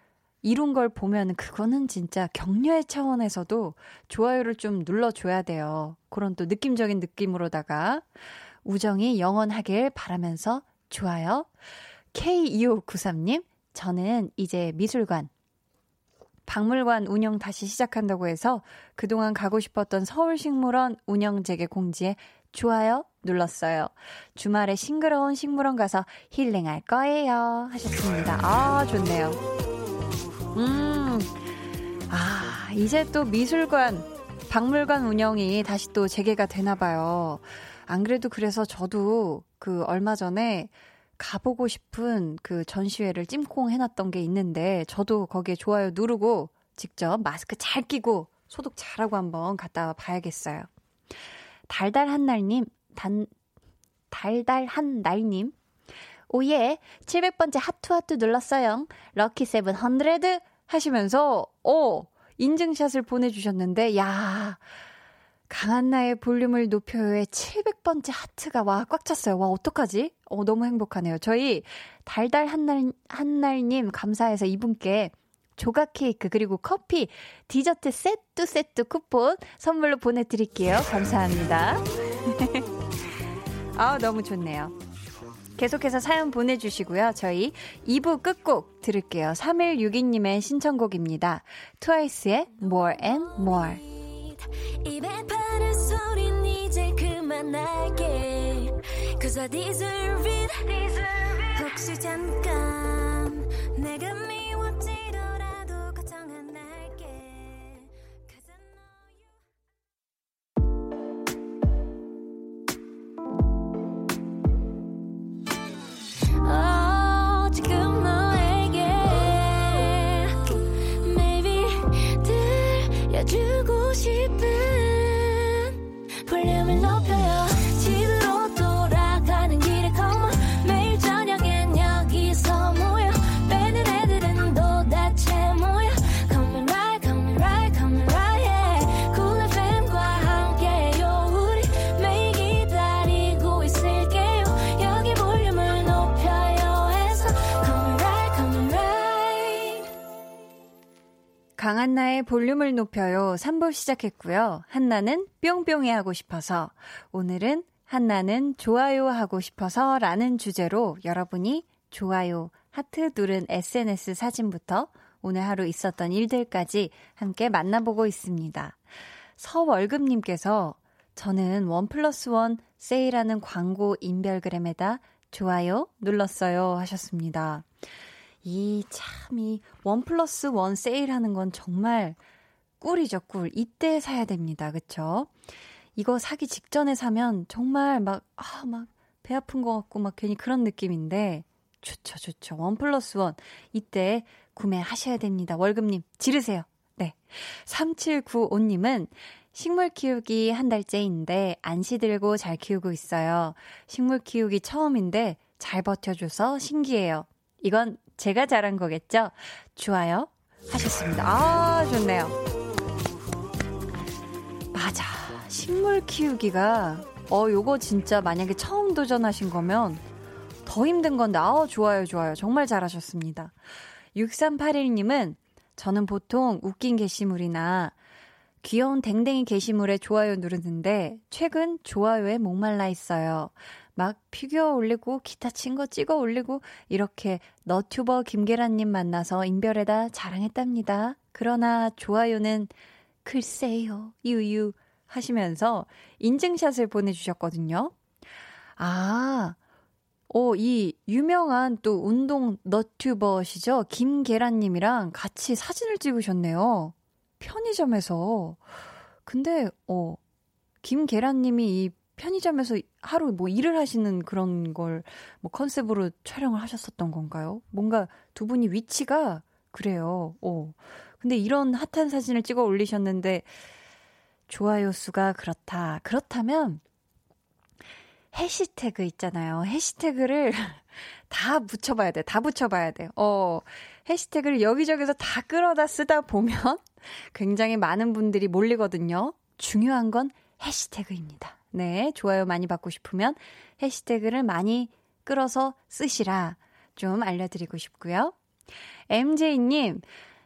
이룬 걸 보면 그거는 진짜 격려의 차원에서도 좋아요를 좀 눌러줘야 돼요. 그런 또 느낌적인 느낌으로다가 우정이 영원하길 바라면서 좋아요. K2593님, 저는 이제 미술관, 박물관 운영 다시 시작한다고 해서 그동안 가고 싶었던 서울식물원 운영 재개 공지에 좋아요 눌렀어요. 주말에 싱그러운 식물원 가서 힐링할 거예요. 하셨습니다. 아, 좋네요. 음, 아, 이제 또 미술관, 박물관 운영이 다시 또 재개가 되나봐요. 안 그래도 그래서 저도 그 얼마 전에 가보고 싶은 그 전시회를 찜콩 해놨던 게 있는데 저도 거기에 좋아요 누르고 직접 마스크 잘 끼고 소독 잘하고 한번 갔다 봐야겠어요. 달달한날님, 단, 달달한날님. 오예, 700번째 하트하트 눌렀어요. lucky seven hundred 하시면서, 오, 인증샷을 보내주셨는데, 야 강한나의 볼륨을 높여요의 700번째 하트가 와, 꽉 찼어요. 와, 어떡하지? 어, 너무 행복하네요. 저희 달달한날, 한날님 감사해서 이분께 조각 케이크 그리고 커피 디저트 세트 세트 쿠폰 선물로 보내드릴게요. 감사합니다. 아 너무 좋네요. 계속해서 사연 보내주시고요. 저희 2부 끝곡 들을게요. 3162님의 신청곡입니다. 트와이스의 More and More. 입에 파는 소린 이제 그만할게 Cause I deserve it, deserve it. 혹시 잠깐 내가 강한나의 볼륨을 높여요 3부 시작했고요. 한나는 뿅뿅이 하고 싶어서 오늘은 한나는 좋아요 하고 싶어서 라는 주제로 여러분이 좋아요, 하트 누른 SNS 사진부터 오늘 하루 있었던 일들까지 함께 만나보고 있습니다. 서월금님께서 저는 원 플러스 원 세일하는 광고 인별그램에다 좋아요 눌렀어요 하셨습니다. 이 참 이 one plus one 세일하는 건 정말 꿀이죠 꿀. 이때 사야 됩니다. 그쵸? 이거 사기 직전에 사면 정말 막 아 막 배 아픈 것 같고 막 괜히 그런 느낌인데 좋죠 좋죠. one plus one 이때 구매하셔야 됩니다. 월급님 지르세요. 네. 3795님은 식물 키우기 한 달째인데 안 시들고 잘 키우고 있어요. 식물 키우기 처음인데 잘 버텨줘서 신기해요. 이건 제가 잘한 거겠죠? 좋아요. 하셨습니다. 아, 좋네요. 맞아. 식물 키우기가, 어, 요거 진짜 만약에 처음 도전하신 거면 더 힘든 건데, 아, 좋아요, 좋아요. 정말 잘하셨습니다. 6381님은 저는 보통 웃긴 게시물이나 귀여운 댕댕이 게시물에 좋아요 누르는데 최근 좋아요에 목말라 있어요. 막 피규어 올리고 기타 친 거 찍어 올리고 이렇게 너튜버 김계란님 만나서 인별에다 자랑했답니다. 그러나 좋아요는 글쎄요 유유 하시면서 인증샷을 보내주셨거든요. 아, 오, 이 유명한 또 운동 너튜버시죠? 김계란님이랑 같이 사진을 찍으셨네요. 편의점에서. 근데, 어, 김계란님이 이 편의점에서 하루 뭐 일을 하시는 그런 걸 뭐 컨셉으로 촬영을 하셨었던 건가요? 뭔가 두 분이 위치가 그래요. 어. 근데 이런 핫한 사진을 찍어 올리셨는데 좋아요 수가 그렇다. 그렇다면 해시태그 있잖아요. 해시태그를 다 붙여봐야 돼. 다 붙여봐야 돼. 어, 해시태그를 여기저기서 다 끌어다 쓰다 보면 굉장히 많은 분들이 몰리거든요. 중요한 건 해시태그입니다. 네, 좋아요 많이 받고 싶으면 해시태그를 많이 끌어서 쓰시라 좀 알려드리고 싶고요. MJ님,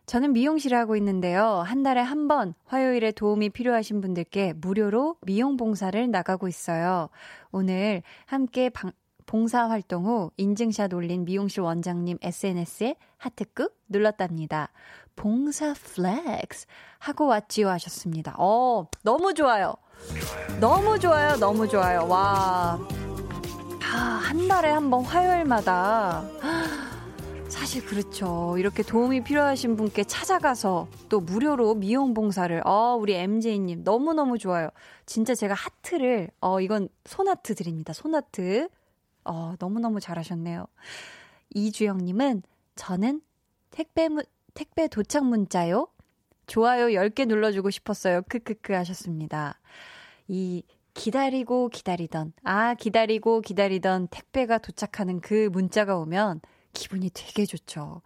저는 미용실을 하고 있는데요. 한 달에 한 번 화요일에 도움이 필요하신 분들께 무료로 미용 봉사를 나가고 있어요. 오늘 함께 방, 봉사 활동 후 인증샷 올린 미용실 원장님 SNS에 하트 꾹 눌렀답니다. 봉사 flex 하고 왔지요 하셨습니다. 어, 너무 좋아요. 너무 좋아요. 너무 좋아요. 와. 아, 한 달에 한 번 화요일마다 사실 그렇죠. 이렇게 도움이 필요하신 분께 찾아가서 또 무료로 미용 봉사를, 어, 우리 MJ님 너무 너무 좋아요. 진짜 제가 하트를, 어, 이건 손하트 드립니다. 손하트. 어, 너무 너무 잘하셨네요. 이주영 님은 저는 택배, 택배 도착 문자요. 좋아요 10개 눌러주고 싶었어요. 크크크 하셨습니다. 이 기다리고 기다리던, 아, 기다리고 기다리던 택배가 도착하는 그 문자가 오면 기분이 되게 좋죠.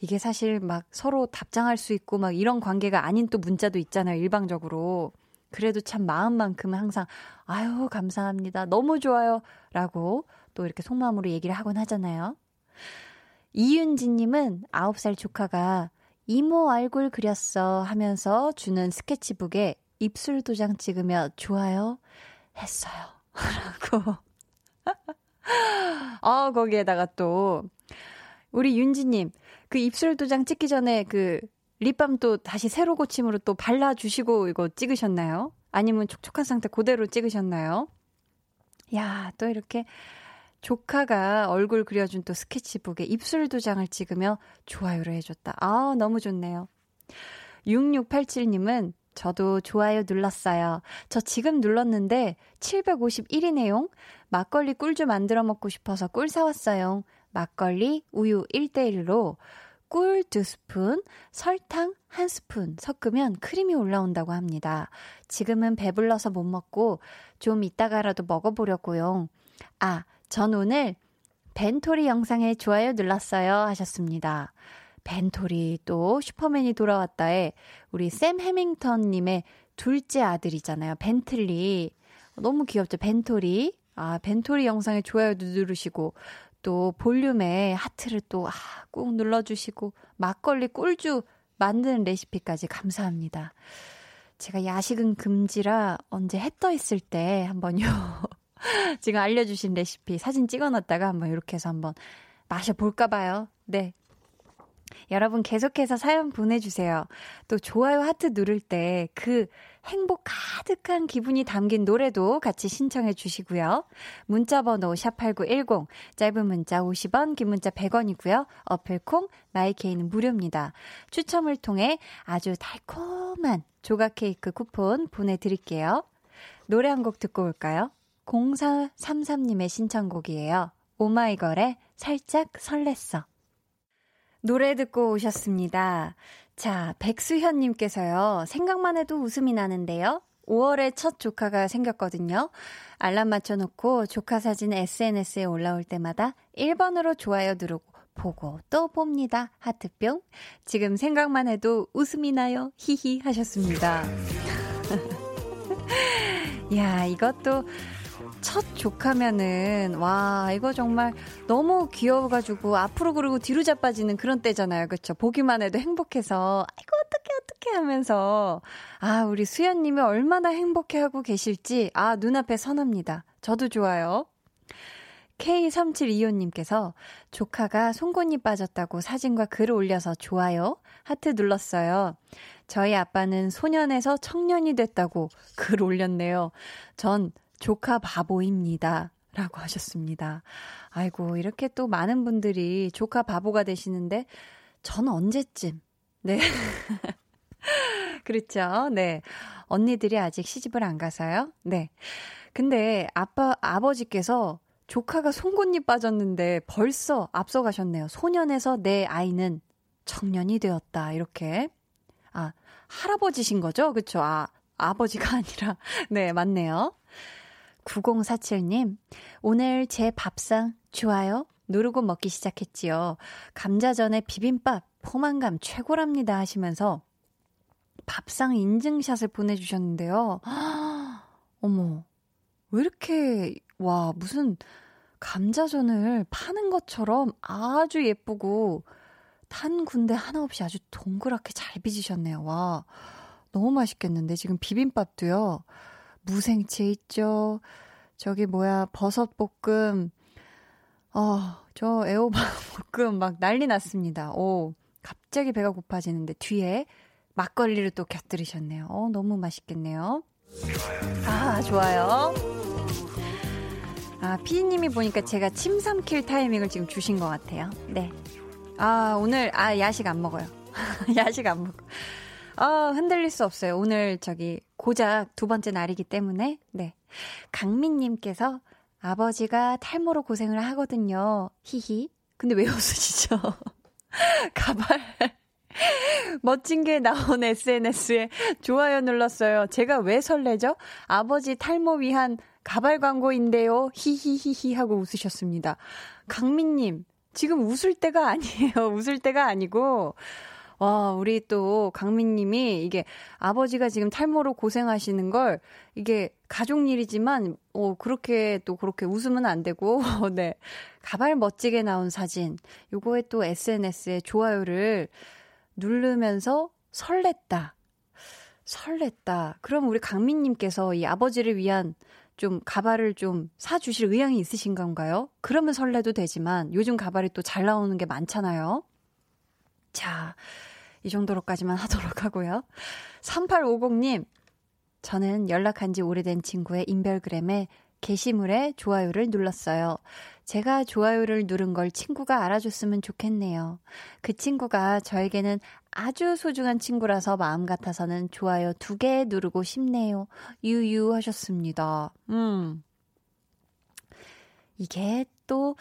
이게 사실 막 서로 답장할 수 있고 막 이런 관계가 아닌 또 문자도 있잖아요, 일방적으로. 그래도 참 마음만큼은 항상, 아유, 감사합니다. 너무 좋아요. 라고 또 이렇게 속마음으로 얘기를 하곤 하잖아요. 이윤지님은 9살 조카가 이모 얼굴 그렸어 하면서 주는 스케치북에 입술 도장 찍으며 좋아요 했어요. 라고. 아, 거기에다가 또 우리 윤지님, 그 입술 도장 찍기 전에 그 립밤 또 다시 새로 고침으로 또 발라주시고 이거 찍으셨나요? 아니면 촉촉한 상태 그대로 찍으셨나요? 야, 또 이렇게 조카가 얼굴 그려준 또 스케치북에 입술 도장을 찍으며 좋아요를 해줬다. 아, 너무 좋네요. 6687님은 저도 좋아요 눌렀어요. 저 지금 눌렀는데 751이네요. 막걸리 꿀 좀 만들어 먹고 싶어서 꿀 사왔어요. 막걸리, 우유 1대1로 꿀 2스푼, 설탕 1스푼 섞으면 크림이 올라온다고 합니다. 지금은 배불러서 못 먹고 좀 이따가라도 먹어보려고요. 아, 전 오늘 벤토리 영상에 좋아요 눌렀어요 하셨습니다. 벤토리 또 슈퍼맨이 돌아왔다에 우리 샘 해밍턴님의 둘째 아들이잖아요. 벤틀리. 너무 귀엽죠. 벤토리. 아, 벤토리 영상에 좋아요 누르시고 또 볼륨에 하트를 또꼭 아, 눌러주시고 막걸리 꿀주 만드는 레시피까지 감사합니다. 제가 야식은 금지라 언제 해 떠 있을 때 한번요. 지금 알려주신 레시피 사진 찍어놨다가 한번 이렇게 해서 한번 마셔볼까 봐요. 네. 여러분 계속해서 사연 보내주세요. 또 좋아요 하트 누를 때 그 행복 가득한 기분이 담긴 노래도 같이 신청해 주시고요. 문자번호 샵8910, 짧은 문자 50원, 긴 문자 100원이고요. 어플콩, 마이케이는 무료입니다. 추첨을 통해 아주 달콤한 조각 케이크 쿠폰 보내드릴게요. 노래 한 곡 듣고 올까요? 0433님의 신청곡이에요. 오마이걸의 살짝 설렜어. 노래 듣고 오셨습니다. 자, 백수현님께서요, 생각만 해도 웃음이 나는데요. 5월에 첫 조카가 생겼거든요. 알람 맞춰놓고 조카 사진 SNS에 올라올 때마다 1번으로 좋아요 누르고 보고 또 봅니다. 하트뿅. 지금 생각만 해도 웃음이 나요. 히히 하셨습니다. 야, 이것도 첫 조카면은 와 이거 정말 너무 귀여워가지고 앞으로 그리고 뒤로 자빠지는 그런 때잖아요, 그렇죠? 보기만 해도 행복해서 아이고 어떡해 어떡해 하면서 아 우리 수연님이 얼마나 행복해하고 계실지 아 눈앞에 선합니다. 저도 좋아요. K3725님께서 조카가 송곳니 빠졌다고 사진과 글을 올려서 좋아요. 하트 눌렀어요. 저희 아빠는 소년에서 청년이 됐다고 글 올렸네요. 전 조카 바보입니다. 라고 하셨습니다. 아이고, 이렇게 또 많은 분들이 조카 바보가 되시는데, 전 언제쯤? 네. 그렇죠. 네. 언니들이 아직 시집을 안 가서요. 네. 근데 아빠, 아버지께서 조카가 송곳니 빠졌는데 벌써 앞서가셨네요. 소년에서 내 아이는 청년이 되었다. 이렇게. 아, 할아버지신 거죠? 그쵸? 아, 아버지가 아니라. 네, 맞네요. 9047님, 오늘 제 밥상 좋아요? 누르고 먹기 시작했지요. 감자전에 비빔밥, 포만감 최고랍니다 하시면서 밥상 인증샷을 보내주셨는데요. 어머, 왜 이렇게, 와, 무슨 감자전을 파는 것처럼 아주 예쁘고 탄 군데 하나 없이 아주 동그랗게 잘 빚으셨네요. 와, 너무 맛있겠는데. 지금 비빔밥도요. 무생채 있죠. 저기 뭐야, 버섯 볶음. 어, 저 애호박 볶음 막 난리 났습니다. 오, 갑자기 배가 고파지는데 뒤에 막걸리를 또 곁들이셨네요. 어, 너무 맛있겠네요. 아, 좋아요. 아, 피디님이 보니까 제가 침 삼킬 타이밍을 지금 주신 것 같아요. 네. 아, 오늘, 아, 야식 안 먹어요. 야식 안 먹어. 아, 흔들릴 수 없어요. 오늘 저기 고작 두 번째 날이기 때문에. 네. 강민님께서 아버지가 탈모로 고생을 하거든요. 히히. 근데 왜 웃으시죠? 가발. 멋진 게 나온 SNS에 좋아요 눌렀어요. 제가 왜 설레죠? 아버지 탈모 위한 가발 광고인데요. 히히히히 하고 웃으셨습니다. 강민님, 지금 웃을 때가 아니에요. 웃을 때가 아니고, 와, 우리 또 강민님이 이게 아버지가 지금 탈모로 고생하시는 걸 이게 가족 일이지만, 어, 그렇게 또 그렇게 웃으면 안 되고, 네. 가발 멋지게 나온 사진, 요거에 또 SNS에 좋아요를 누르면서 설렜다. 설렜다. 그럼 우리 강민님께서 이 아버지를 위한 좀 가발을 좀 사주실 의향이 있으신 건가요? 그러면 설레도 되지만 요즘 가발이 또 잘 나오는 게 많잖아요. 자, 이 정도로까지만 하도록 하고요. 3850님, 저는 연락한 지 오래된 친구의 인별그램에 게시물에 좋아요를 눌렀어요. 제가 좋아요를 누른 걸 친구가 알아줬으면 좋겠네요. 그 친구가 저에게는 아주 소중한 친구라서 마음 같아서는 좋아요 두 개 누르고 싶네요. 유유 하셨습니다. 음. 이게 또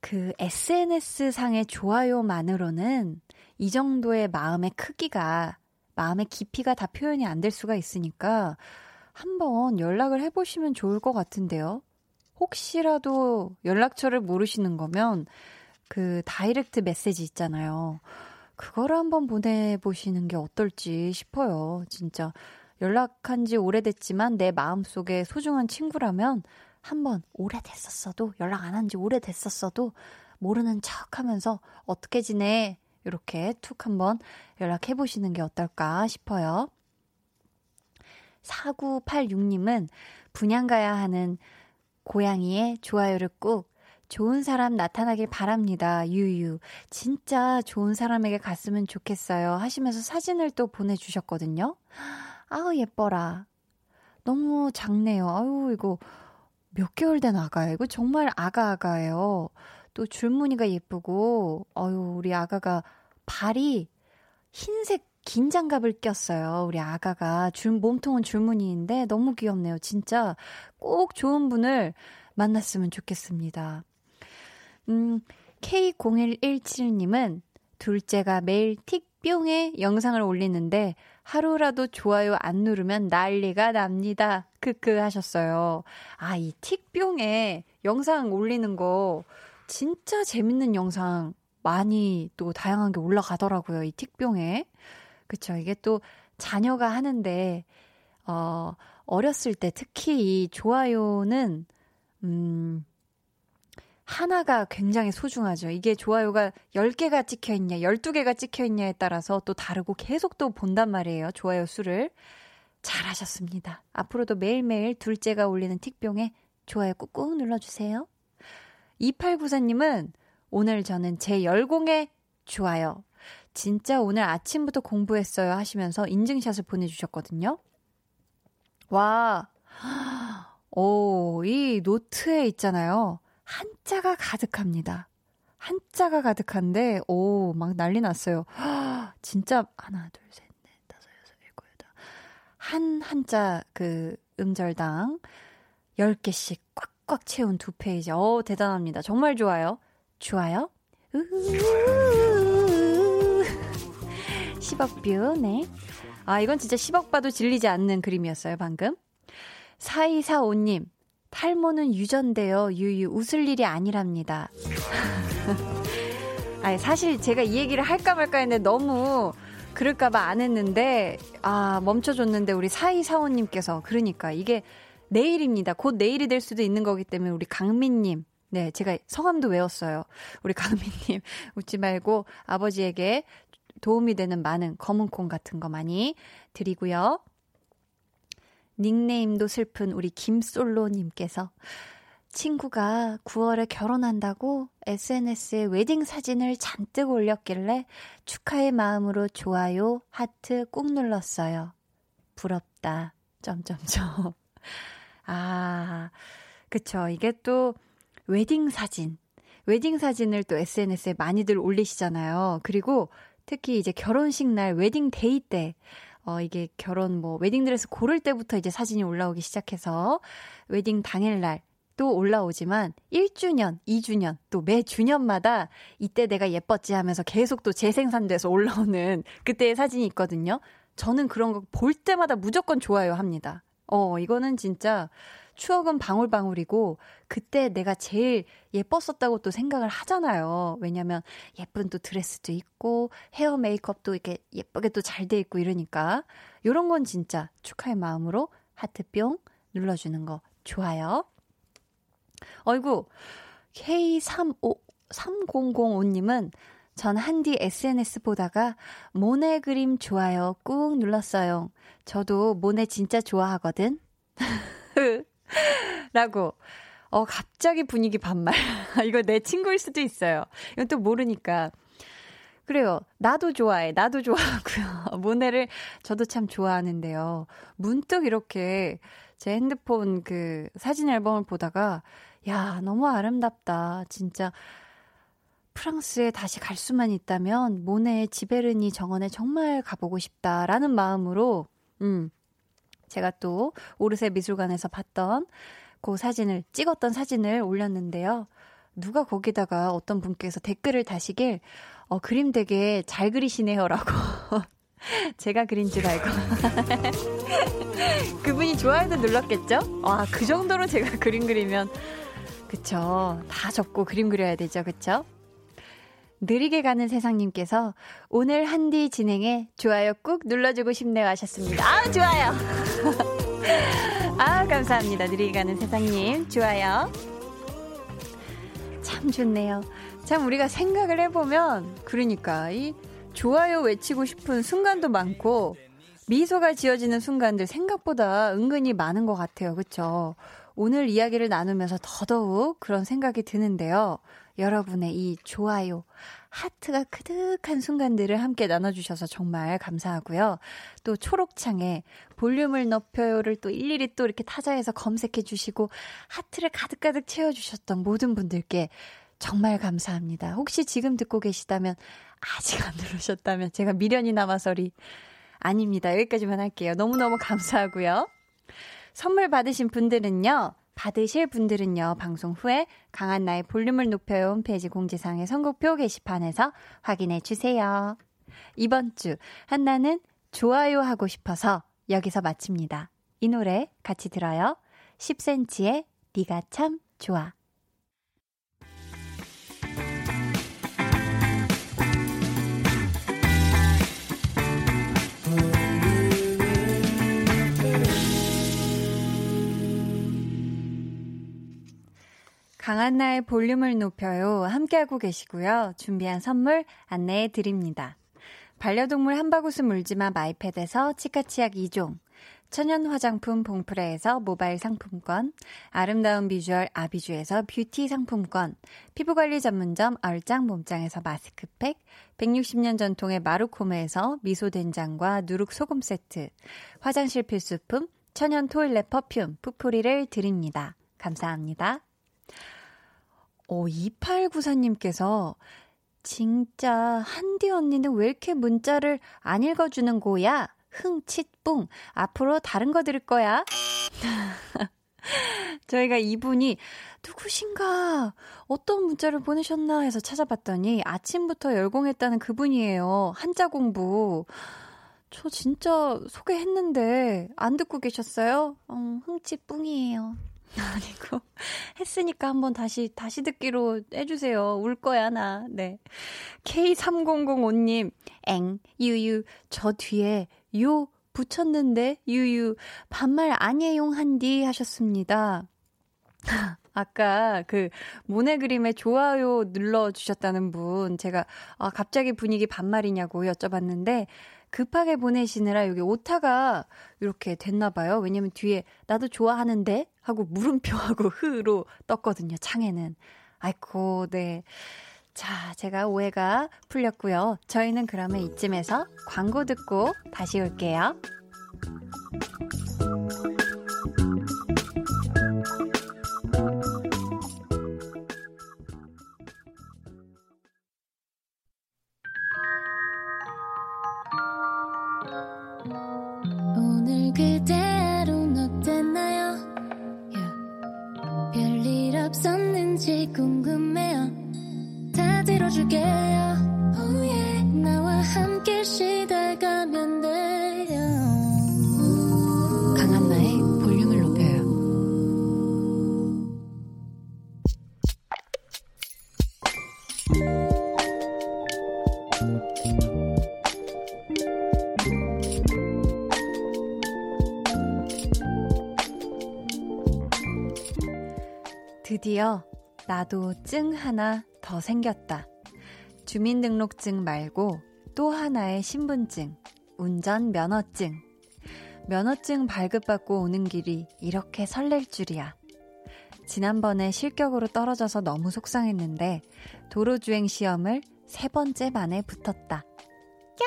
그 SNS 상의 좋아요만으로는 이 정도의 마음의 크기가, 마음의 깊이가 다 표현이 안 될 수가 있으니까 한번 연락을 해보시면 좋을 것 같은데요. 혹시라도 연락처를 모르시는 거면 그 다이렉트 메시지 있잖아요. 그거를 한번 보내보시는 게 어떨지 싶어요. 진짜 연락한 지 오래됐지만 내 마음속에 소중한 친구라면 한번 오래됐었어도 연락 안 한 지 오래됐었어도 모르는 척 하면서 어떻게 지내? 이렇게 툭 한번 연락해 보시는 게 어떨까 싶어요. 4986님은 분양 가야 하는 고양이의 좋아요를 꾹 좋은 사람 나타나길 바랍니다. 유유. 진짜 좋은 사람에게 갔으면 좋겠어요. 하시면서 사진을 또 보내주셨거든요. 아우, 예뻐라. 너무 작네요. 아유, 이거 몇 개월 된 아가예요. 이거 정말 아가아가예요. 또 줄무늬가 예쁘고, 아유, 우리 아가가 발이 흰색 긴 장갑을 꼈어요. 우리 아가가 줄 몸통은 줄무늬인데 너무 귀엽네요. 진짜 꼭 좋은 분을 만났으면 좋겠습니다. 음, K0117님은 둘째가 매일 틱뿅에 영상을 올리는데 하루라도 좋아요 안 누르면 난리가 납니다. 크크 하셨어요. 아, 이 틱뿅에 영상 올리는 거 진짜 재밌는 영상 많이 또 다양한 게 올라가더라고요. 이 틱뿅에. 그쵸. 이게 또 자녀가 하는데, 어, 어렸을 때 특히 이 좋아요는, 음, 하나가 굉장히 소중하죠. 이게 좋아요가 10개가 찍혀 있냐, 12개가 찍혀 있냐에 따라서 또 다르고 계속 또 본단 말이에요. 좋아요 수를. 잘하셨습니다. 앞으로도 매일매일 둘째가 올리는 틱병에 좋아요 꾹꾹 눌러주세요. 2894님은 오늘 저는 제 열공에 좋아요. 진짜 오늘 아침부터 공부했어요 하시면서 인증샷을 보내주셨거든요. 와, 오, 이 노트에 있잖아요. 한자가 가득합니다. 한자가 가득한데, 오, 막 난리 났어요. 진짜, 하나, 둘, 셋, 넷, 다섯, 여섯, 일곱, 여덟. 한 한자 그 음절당 10개씩 꽉꽉 채운 두 페이지. 어 대단합니다. 정말 좋아요. 좋아요? 우우우우. 10억 뷰, 네. 아, 이건 진짜 10억 봐도 질리지 않는 그림이었어요, 방금. 4245님, 탈모는 유전인데요. 유유, 웃을 일이 아니랍니다. 아니, 사실 제가 이 얘기를 할까 말까 했는데 너무 그럴까봐 안 했는데, 아, 멈춰줬는데 우리 4245님께서, 그러니까 이게 내일입니다. 곧 내일이 될 수도 있는 거기 때문에 우리 강민님, 네, 제가 성함도 외웠어요. 우리 강민님, 웃지 말고 아버지에게 도움이 되는 많은 검은 콩 같은 거 많이 드리고요. 닉네임도 슬픈 우리 김솔로님께서 친구가 9월에 결혼한다고 SNS에 웨딩 사진을 잔뜩 올렸길래 축하의 마음으로 좋아요, 하트 꾹 눌렀어요. 부럽다. 점점점. 아, 그쵸. 이게 또 웨딩 사진. 웨딩 사진을 또 SNS에 많이들 올리시잖아요. 그리고 특히 이제 결혼식 날 wedding day 때 어, 이게 결혼 뭐 웨딩드레스 고를 때부터 이제 사진이 올라오기 시작해서 웨딩 당일날 또 올라오지만 1주년, 2주년, 또 매 주년마다 이때 내가 예뻤지 하면서 계속 또 재생산돼서 올라오는 그때의 사진이 있거든요. 저는 그런 거 볼 때마다 무조건 좋아요 합니다. 어, 이거는 진짜 추억은 방울방울이고 그때 내가 제일 예뻤었다고 또 생각을 하잖아요. 왜냐면 예쁜 또 드레스도 있고 헤어 메이크업도 이렇게 예쁘게 또 잘 돼 있고 이러니까 요런 건 진짜 축하의 마음으로 하트 뿅 눌러주는 거 좋아요. 어이구 K35 3005님은 전 한디 SNS 보다가 모네 그림 좋아요 꾹 눌렀어요. 저도 모네 진짜 좋아하거든. 라고. 어, 갑자기 분위기 반말. 이거 내 친구일 수도 있어요. 이건 또 모르니까. 그래요. 나도 좋아해. 나도 좋아하고요. 모네를 저도 참 좋아하는데요. 문득 이렇게 제 핸드폰 그 사진 앨범을 보다가, 야, 너무 아름답다. 진짜. 프랑스에 다시 갈 수만 있다면 모네의 지베르니 정원에 정말 가보고 싶다라는 마음으로, 음, 제가 또 오르세 미술관에서 봤던 그 사진을 찍었던 사진을 올렸는데요. 누가 거기다가 어떤 분께서 댓글을 다시길 어 그림 되게 잘 그리시네요라고 제가 그린 줄 알고 그분이 좋아요도 눌렀겠죠? 와, 그 정도로 제가 그림 그리면 그쵸. 다 적고 그림 그려야 되죠. 그쵸? 느리게 가는 세상님께서 오늘 한디 진행에 좋아요 꾹 눌러주고 싶네요 하셨습니다. 아, 좋아요. 아, 감사합니다. 느리게 가는 세상님. 좋아요. 참 좋네요. 참 우리가 생각을 해보면, 그러니까, 이 좋아요 외치고 싶은 순간도 많고, 미소가 지어지는 순간들 생각보다 은근히 많은 것 같아요. 그쵸? 오늘 이야기를 나누면서 더더욱 그런 생각이 드는데요. 여러분의 이 좋아요, 하트가 그득한 순간들을 함께 나눠주셔서 정말 감사하고요. 또 초록창에 볼륨을 높여요를 또 일일이 또 이렇게 타자에서 검색해 주시고 하트를 가득가득 채워주셨던 모든 분들께 정말 감사합니다. 혹시 지금 듣고 계시다면 아직 안 누르셨다면 제가 미련이 남아서리 아닙니다. 여기까지만 할게요. 너무너무 감사하고요. 선물 받으신 분들은요. 받으실 분들은요, 방송 후에 강한 나의 볼륨을 높여요 홈페이지 공지사항의 선곡표 게시판에서 확인해 주세요. 이번 주 한나는 좋아요 하고 싶어서 여기서 마칩니다. 이 노래 같이 들어요. 10cm의 네가 참 좋아. 강한나의 볼륨을 높여요. 함께하고 계시고요. 준비한 선물 안내해 드립니다. 반려동물 한바구스 물지마 마이패드에서 치카치약 2종, 천연 화장품 봉프레에서 모바일 상품권, 아름다운 비주얼 아비주에서 뷰티 상품권, 피부관리 전문점 얼짱 몸짱에서 마스크팩, 160년 전통의 마루코메에서 미소된장과 누룩소금 세트, 화장실 필수품 천연 toilet perfume 푸푸리를 드립니다. 감사합니다. 어, 2894님께서 진짜 한디 언니는 왜 이렇게 문자를 안 읽어주는 거야? 흥칫뿡. 앞으로 다른 거 들을 거야. 저희가 이분이 누구신가? 어떤 문자를 보내셨나 해서 찾아봤더니 아침부터 열공했다는 그분이에요. 한자 공부. 저 진짜 소개했는데 안 듣고 계셨어요? 음, 흥칫뿡이에요. 아니고 했으니까 한번 다시 다시 듣기로 해주세요. 울 거야 나. 네. K3005님 엥 유유 저 뒤에 요 붙였는데 유유 반말 아니에용 한디 하셨습니다. 아까 그 모네 그림에 좋아요 눌러 주셨다는 분, 제가 아, 갑자기 분위기 반말이냐고 여쭤봤는데, 급하게 보내시느라 여기 오타가 이렇게 됐나 봐요. 왜냐면 뒤에 나도 좋아하는데 하고 물음표하고 흐로 떴거든요. 창에는. 아이고, 네. 자, 제가 오해가 풀렸고요. 저희는 그러면 이쯤에서 광고 듣고 다시 올게요. 나도 증 하나 더 생겼다. 주민등록증 말고 또 하나의 신분증, 운전면허증. 면허증 발급받고 오는 길이 이렇게 설렐 줄이야. 지난번에 실격으로 떨어져서 너무 속상했는데 도로주행 시험을 세 번째 만에 붙었다. 야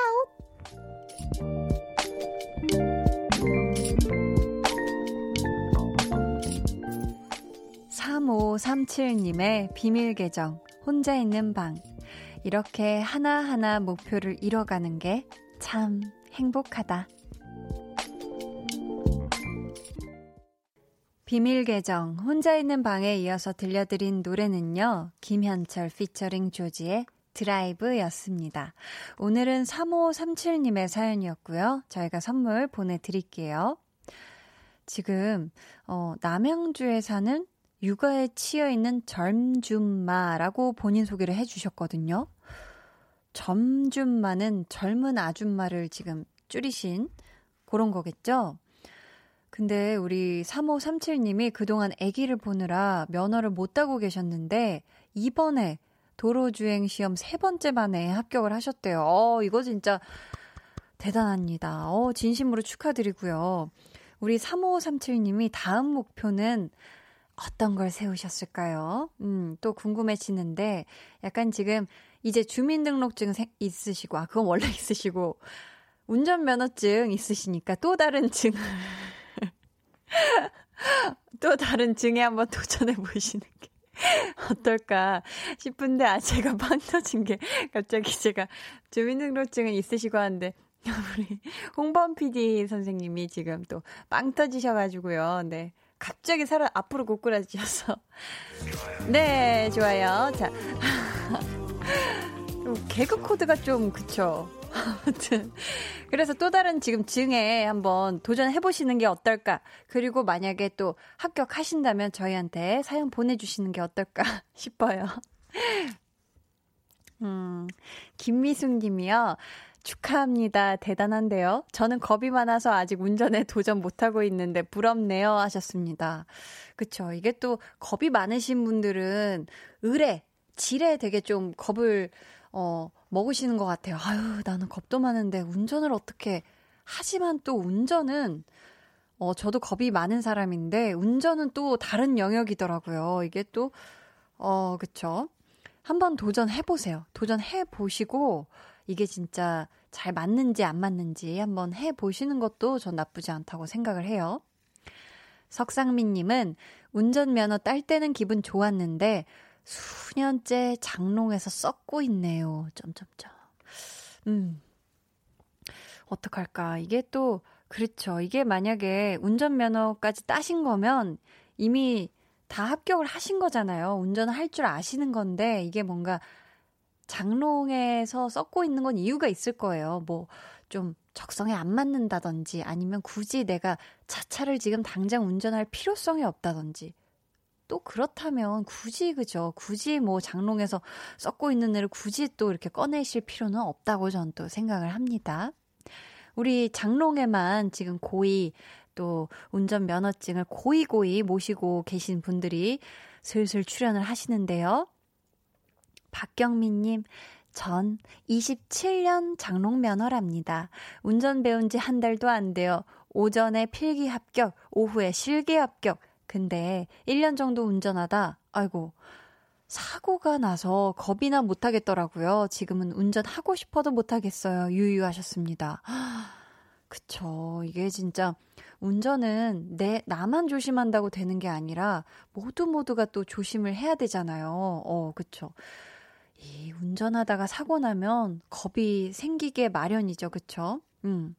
3537님의 비밀 계정, 혼자 있는 방. 이렇게 하나하나 목표를 이뤄가는 게 참 행복하다. 비밀 계정, 혼자 있는 방에 이어서 들려드린 노래는요, 김현철 피처링 조지의 드라이브였습니다. 오늘은 3537님의 사연이었고요. 저희가 선물 보내드릴게요. 지금, 어, 남양주에 사는 육아에 치여 있는 젊줌마라고 본인 소개를 해주셨거든요. 점줌마는 젊은 아줌마를 지금 줄이신 그런 거겠죠? 근데 우리 3537님이 그동안 아기를 보느라 면허를 못 따고 계셨는데 이번에 도로주행 시험 세 번째 만에 합격을 하셨대요. 어, 이거 진짜 대단합니다. 어, 진심으로 축하드리고요. 우리 3537님이 다음 목표는 어떤 걸 세우셨을까요? 음, 또 궁금해지는데 약간 지금 이제 주민등록증 있으시고, 아, 그건 원래 있으시고, 운전면허증 있으시니까 또 다른 증, 또 다른 증에 한번 도전해 보시는 게 어떨까 싶은데, 아, 제가 빵 터진 게 갑자기 제가 주민등록증은 있으시고 하는데, 우리 홍범 PD 선생님이 지금 또 빵 터지셔가지고요. 네. 갑자기 살아 앞으로 고꾸라지셔서. 네, 좋아요. 자. 개그 코드가 좀, 그쵸. 아무튼. 그래서 또 다른 지금 증에 한번 도전해 보시는 게 어떨까. 그리고 만약에 또 합격하신다면 저희한테 사연 보내 주시는 게 어떨까 싶어요. 음, 김미숙 님이요. 축하합니다. 대단한데요. 저는 겁이 많아서 아직 운전에 도전 못하고 있는데 부럽네요. 하셨습니다. 그쵸. 이게 또 겁이 많으신 분들은 의뢰, 질에 되게 좀 겁을, 어, 먹으시는 것 같아요. 아유, 나는 겁도 많은데 운전을 어떻게, 하지만 또 운전은, 어, 저도 겁이 많은 사람인데, 운전은 또 다른 영역이더라고요. 이게 또, 어, 그쵸. 한번 도전해보세요. 도전해보시고, 이게 진짜 잘 맞는지 안 맞는지 한번 해 보시는 것도 전 나쁘지 않다고 생각을 해요. 석상민님은 운전면허 딸 때는 기분 좋았는데 수년째 장롱에서 썩고 있네요. 점점점. 음. 어떡할까. 이게 또, 그렇죠. 이게 만약에 운전면허까지 따신 거면 이미 다 합격을 하신 거잖아요. 운전을 할 줄 아시는 건데 이게 뭔가 장롱에서 썩고 있는 건 이유가 있을 거예요. 뭐, 좀 적성에 안 맞는다든지 아니면 굳이 내가 자차를 지금 당장 운전할 필요성이 없다든지 또 그렇다면 굳이 그죠 굳이 뭐 장롱에서 썩고 있는 애를 굳이 또 이렇게 꺼내실 필요는 없다고 저는 또 생각을 합니다. 우리 장롱에만 지금 고이 또 운전 면허증을 고이고이 모시고 계신 분들이 슬슬 출연을 하시는데요. 박경민님, 전 27년 장롱 면허랍니다. 운전 배운 지 한 달도 안 돼요. 오전에 필기 합격, 오후에 실기 합격. 근데 1년 정도 운전하다, 아이고, 사고가 나서 겁이나 못하겠더라고요. 지금은 운전하고 싶어도 못하겠어요. 유유하셨습니다. 그쵸. 이게 진짜 운전은 내, 나만 조심한다고 되는 게 아니라 모두 모두가 또 조심을 해야 되잖아요. 어, 그쵸. 이 운전하다가 사고 나면 겁이 생기게 마련이죠. 그쵸? 음.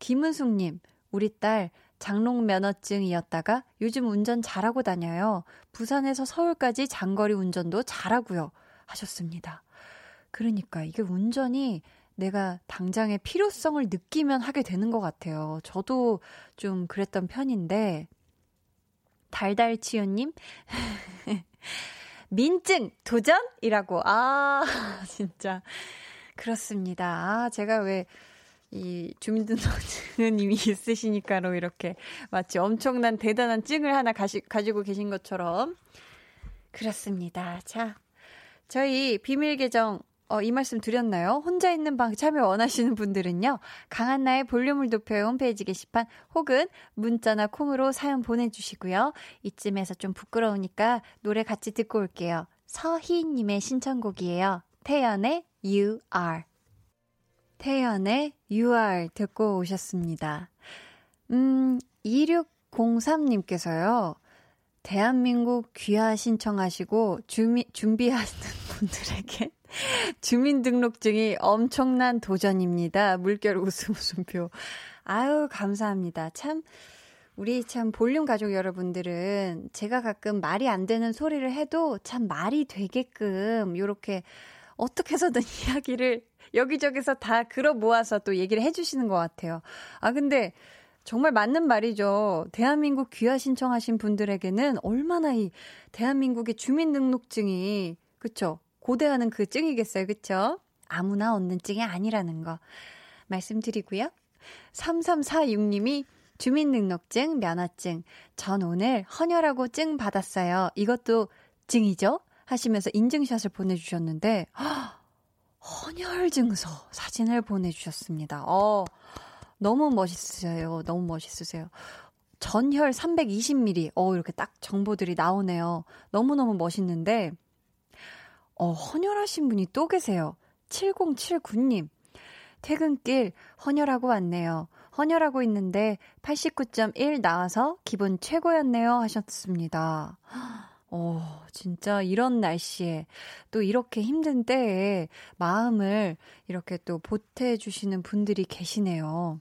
김은숙님, 우리 딸 장롱 면허증이었다가 요즘 운전 잘하고 다녀요. 부산에서 서울까지 장거리 운전도 잘하고요. 하셨습니다. 그러니까 이게 운전이 내가 당장의 필요성을 느끼면 하게 되는 것 같아요. 저도 좀 그랬던 편인데, 달달치유님, 민증 도전 이라고. 아, 진짜. 그렇습니다. 아, 제가 왜, 이 주민등록증은 이미 있으시니까로 이렇게 마치 엄청난 대단한 증을 하나 가시, 가지고 계신 것처럼. 그렇습니다. 자, 저희 비밀 계정 어, 이 말씀 드렸나요? 혼자 있는 방 참여 원하시는 분들은요, 강한나의 볼륨을 높여요 홈페이지 게시판 혹은 문자나 콩으로 사연 보내주시고요. 이쯤에서 좀 부끄러우니까 노래 같이 듣고 올게요. 서희님의 신청곡이에요. 태연의 You Are. 태연의 You Are 듣고 오셨습니다. 음, 2603님께서요, 대한민국 귀화 신청하시고 준비, 준비하시는 분들에게 주민등록증이 엄청난 도전입니다. 물결 웃음 웃음표. 아유, 감사합니다. 참, 우리 참 볼륨 가족 여러분들은 제가 가끔 말이 안 되는 소리를 해도 참 말이 되게끔 요렇게 어떻게 해서든 이야기를 여기저기서 다 끌어 모아서 또 얘기를 해주시는 것 같아요. 아, 근데 정말 맞는 말이죠. 대한민국 귀화 신청하신 분들에게는 얼마나 이 대한민국의 주민등록증이, 그쵸? 고대하는 그 증이겠어요. 그쵸? 아무나 얻는 증이 아니라는 거 말씀드리고요. 3346님이 주민등록증, 면허증. 전 오늘 헌혈하고 증 받았어요. 이것도 증이죠? 하시면서 인증샷을 보내주셨는데, 헌혈 증서 사진을 보내주셨습니다. 어, 너무 멋있으세요. 너무 멋있으세요. 전혈 320ml. 어, 이렇게 딱 정보들이 나오네요. 너무너무 멋있는데, 어, 헌혈하신 분이 또 계세요. 7079님. 퇴근길 헌혈하고 왔네요. 헌혈하고 있는데 89.1 나와서 기분 최고였네요. 하셨습니다. 어, 진짜 이런 날씨에 또 이렇게 힘든 때에 마음을 이렇게 또 보태주시는 분들이 계시네요.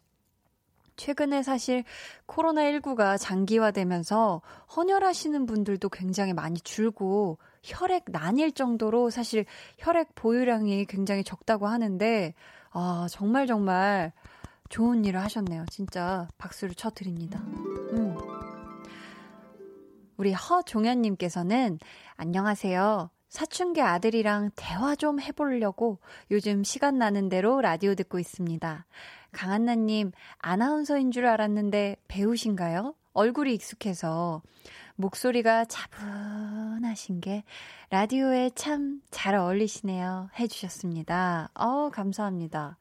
최근에 사실 코로나19가 장기화되면서 헌혈하시는 분들도 굉장히 많이 줄고 혈액 난일 정도로 사실 혈액 보유량이 굉장히 적다고 하는데, 아, 정말 정말 좋은 일을 하셨네요. 진짜 박수를 쳐드립니다. 음. 우리 허종현님께서는 안녕하세요. 사춘기 아들이랑 대화 좀 해보려고 요즘 시간 나는 대로 라디오 듣고 있습니다. 강한나님, 아나운서인 줄 알았는데 배우신가요? 얼굴이 익숙해서 목소리가 차분하신 게 라디오에 참 잘 어울리시네요. 해주셨습니다. 어, 감사합니다.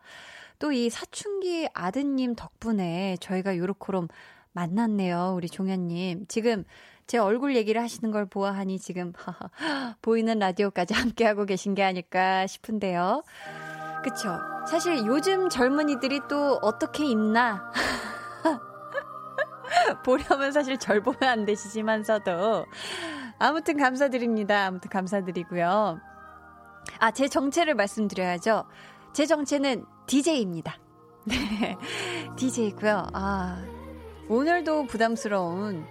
또 이 사춘기 아드님 덕분에 저희가 요렇게롬 만났네요. 우리 종현님. 지금 제 얼굴 얘기를 하시는 걸 보아하니 지금 보이는 라디오까지 함께하고 계신 게 아닐까 싶은데요. 그쵸. 사실 요즘 젊은이들이 또 어떻게 입나? 보려면 사실 절 보면 안 되시지만서도. 아무튼 감사드립니다. 아무튼 감사드리고요. 아, 제 정체를 말씀드려야죠. 제 정체는 DJ입니다. 네. DJ고요. 아, 오늘도 부담스러운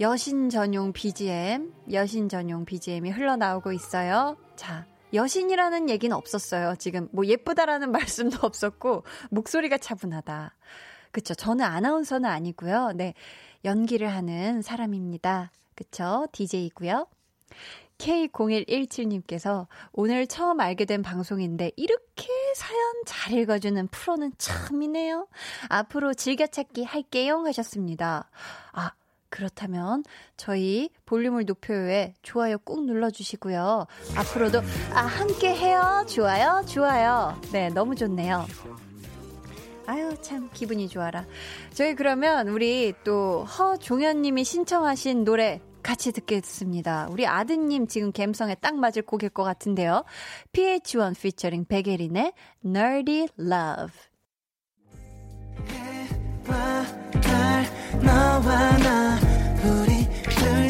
여신 전용 BGM, 여신 전용 BGM이 흘러나오고 있어요. 자, 여신이라는 얘기는 없었어요. 지금 뭐 예쁘다라는 말씀도 없었고, 목소리가 차분하다. 그쵸. 저는 아나운서는 아니고요. 네. 연기를 하는 사람입니다. 그쵸. DJ이고요. K0117님께서 오늘 처음 알게 된 방송인데 이렇게 사연 잘 읽어주는 프로는 참이네요. 앞으로 즐겨찾기 할게요 하셨습니다. 아, 그렇다면 저희 볼륨을 높여요에 좋아요 꾹 눌러주시고요. 앞으로도 아, 함께 해요. 좋아요, 좋아요. 네, 너무 좋네요. 아유, 참, 기분이 좋아라. 저희 그러면 우리 또 허종현님이 신청하신 노래 같이 듣겠습니다. 우리 아드님 지금 갬성에 딱 맞을 곡일 것 같은데요. PH1 피처링 베게린의 Nerdy Love. 너와 나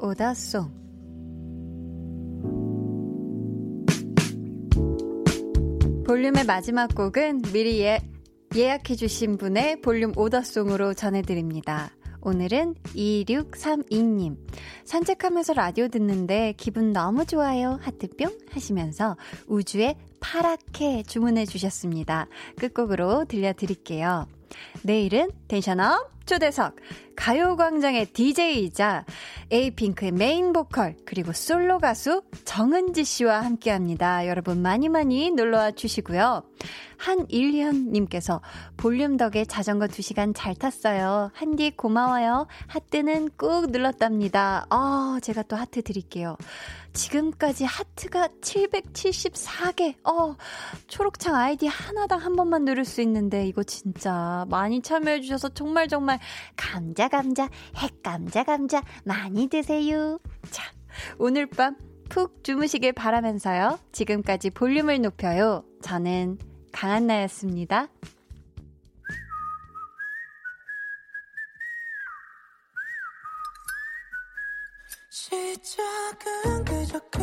오다송. 볼륨의 마지막 곡은 미리 예, 예약해주신 분의 볼륨 오더송으로 전해드립니다. 오늘은 2632님. 산책하면서 라디오 듣는데 기분 너무 좋아요. 하트뿅 하시면서 우주의 파랗게 주문해 주셨습니다. 끝곡으로 들려드릴게요. 내일은 tension up 초대석 가요광장의 DJ이자 에이핑크의 메인 보컬 그리고 솔로 가수 정은지 씨와 함께합니다. 여러분 많이 많이 놀러와 주시고요. 한일현님께서 볼륨 덕에 자전거 2시간 잘 탔어요. 한디 고마워요. 하트는 꾹 눌렀답니다. 아, 제가 또 하트 드릴게요. 지금까지 하트가 774개. 어, 초록창 아이디 하나당 한 번만 누를 수 있는데 이거 진짜 많이 참여해 주셔서 정말 정말 감자 감자 핵 감자 감자 많이 드세요. 자, 오늘 밤 푹 주무시길 바라면서요. 지금까지 볼륨을 높여요. 저는 강한나였습니다. 시작은 그저 그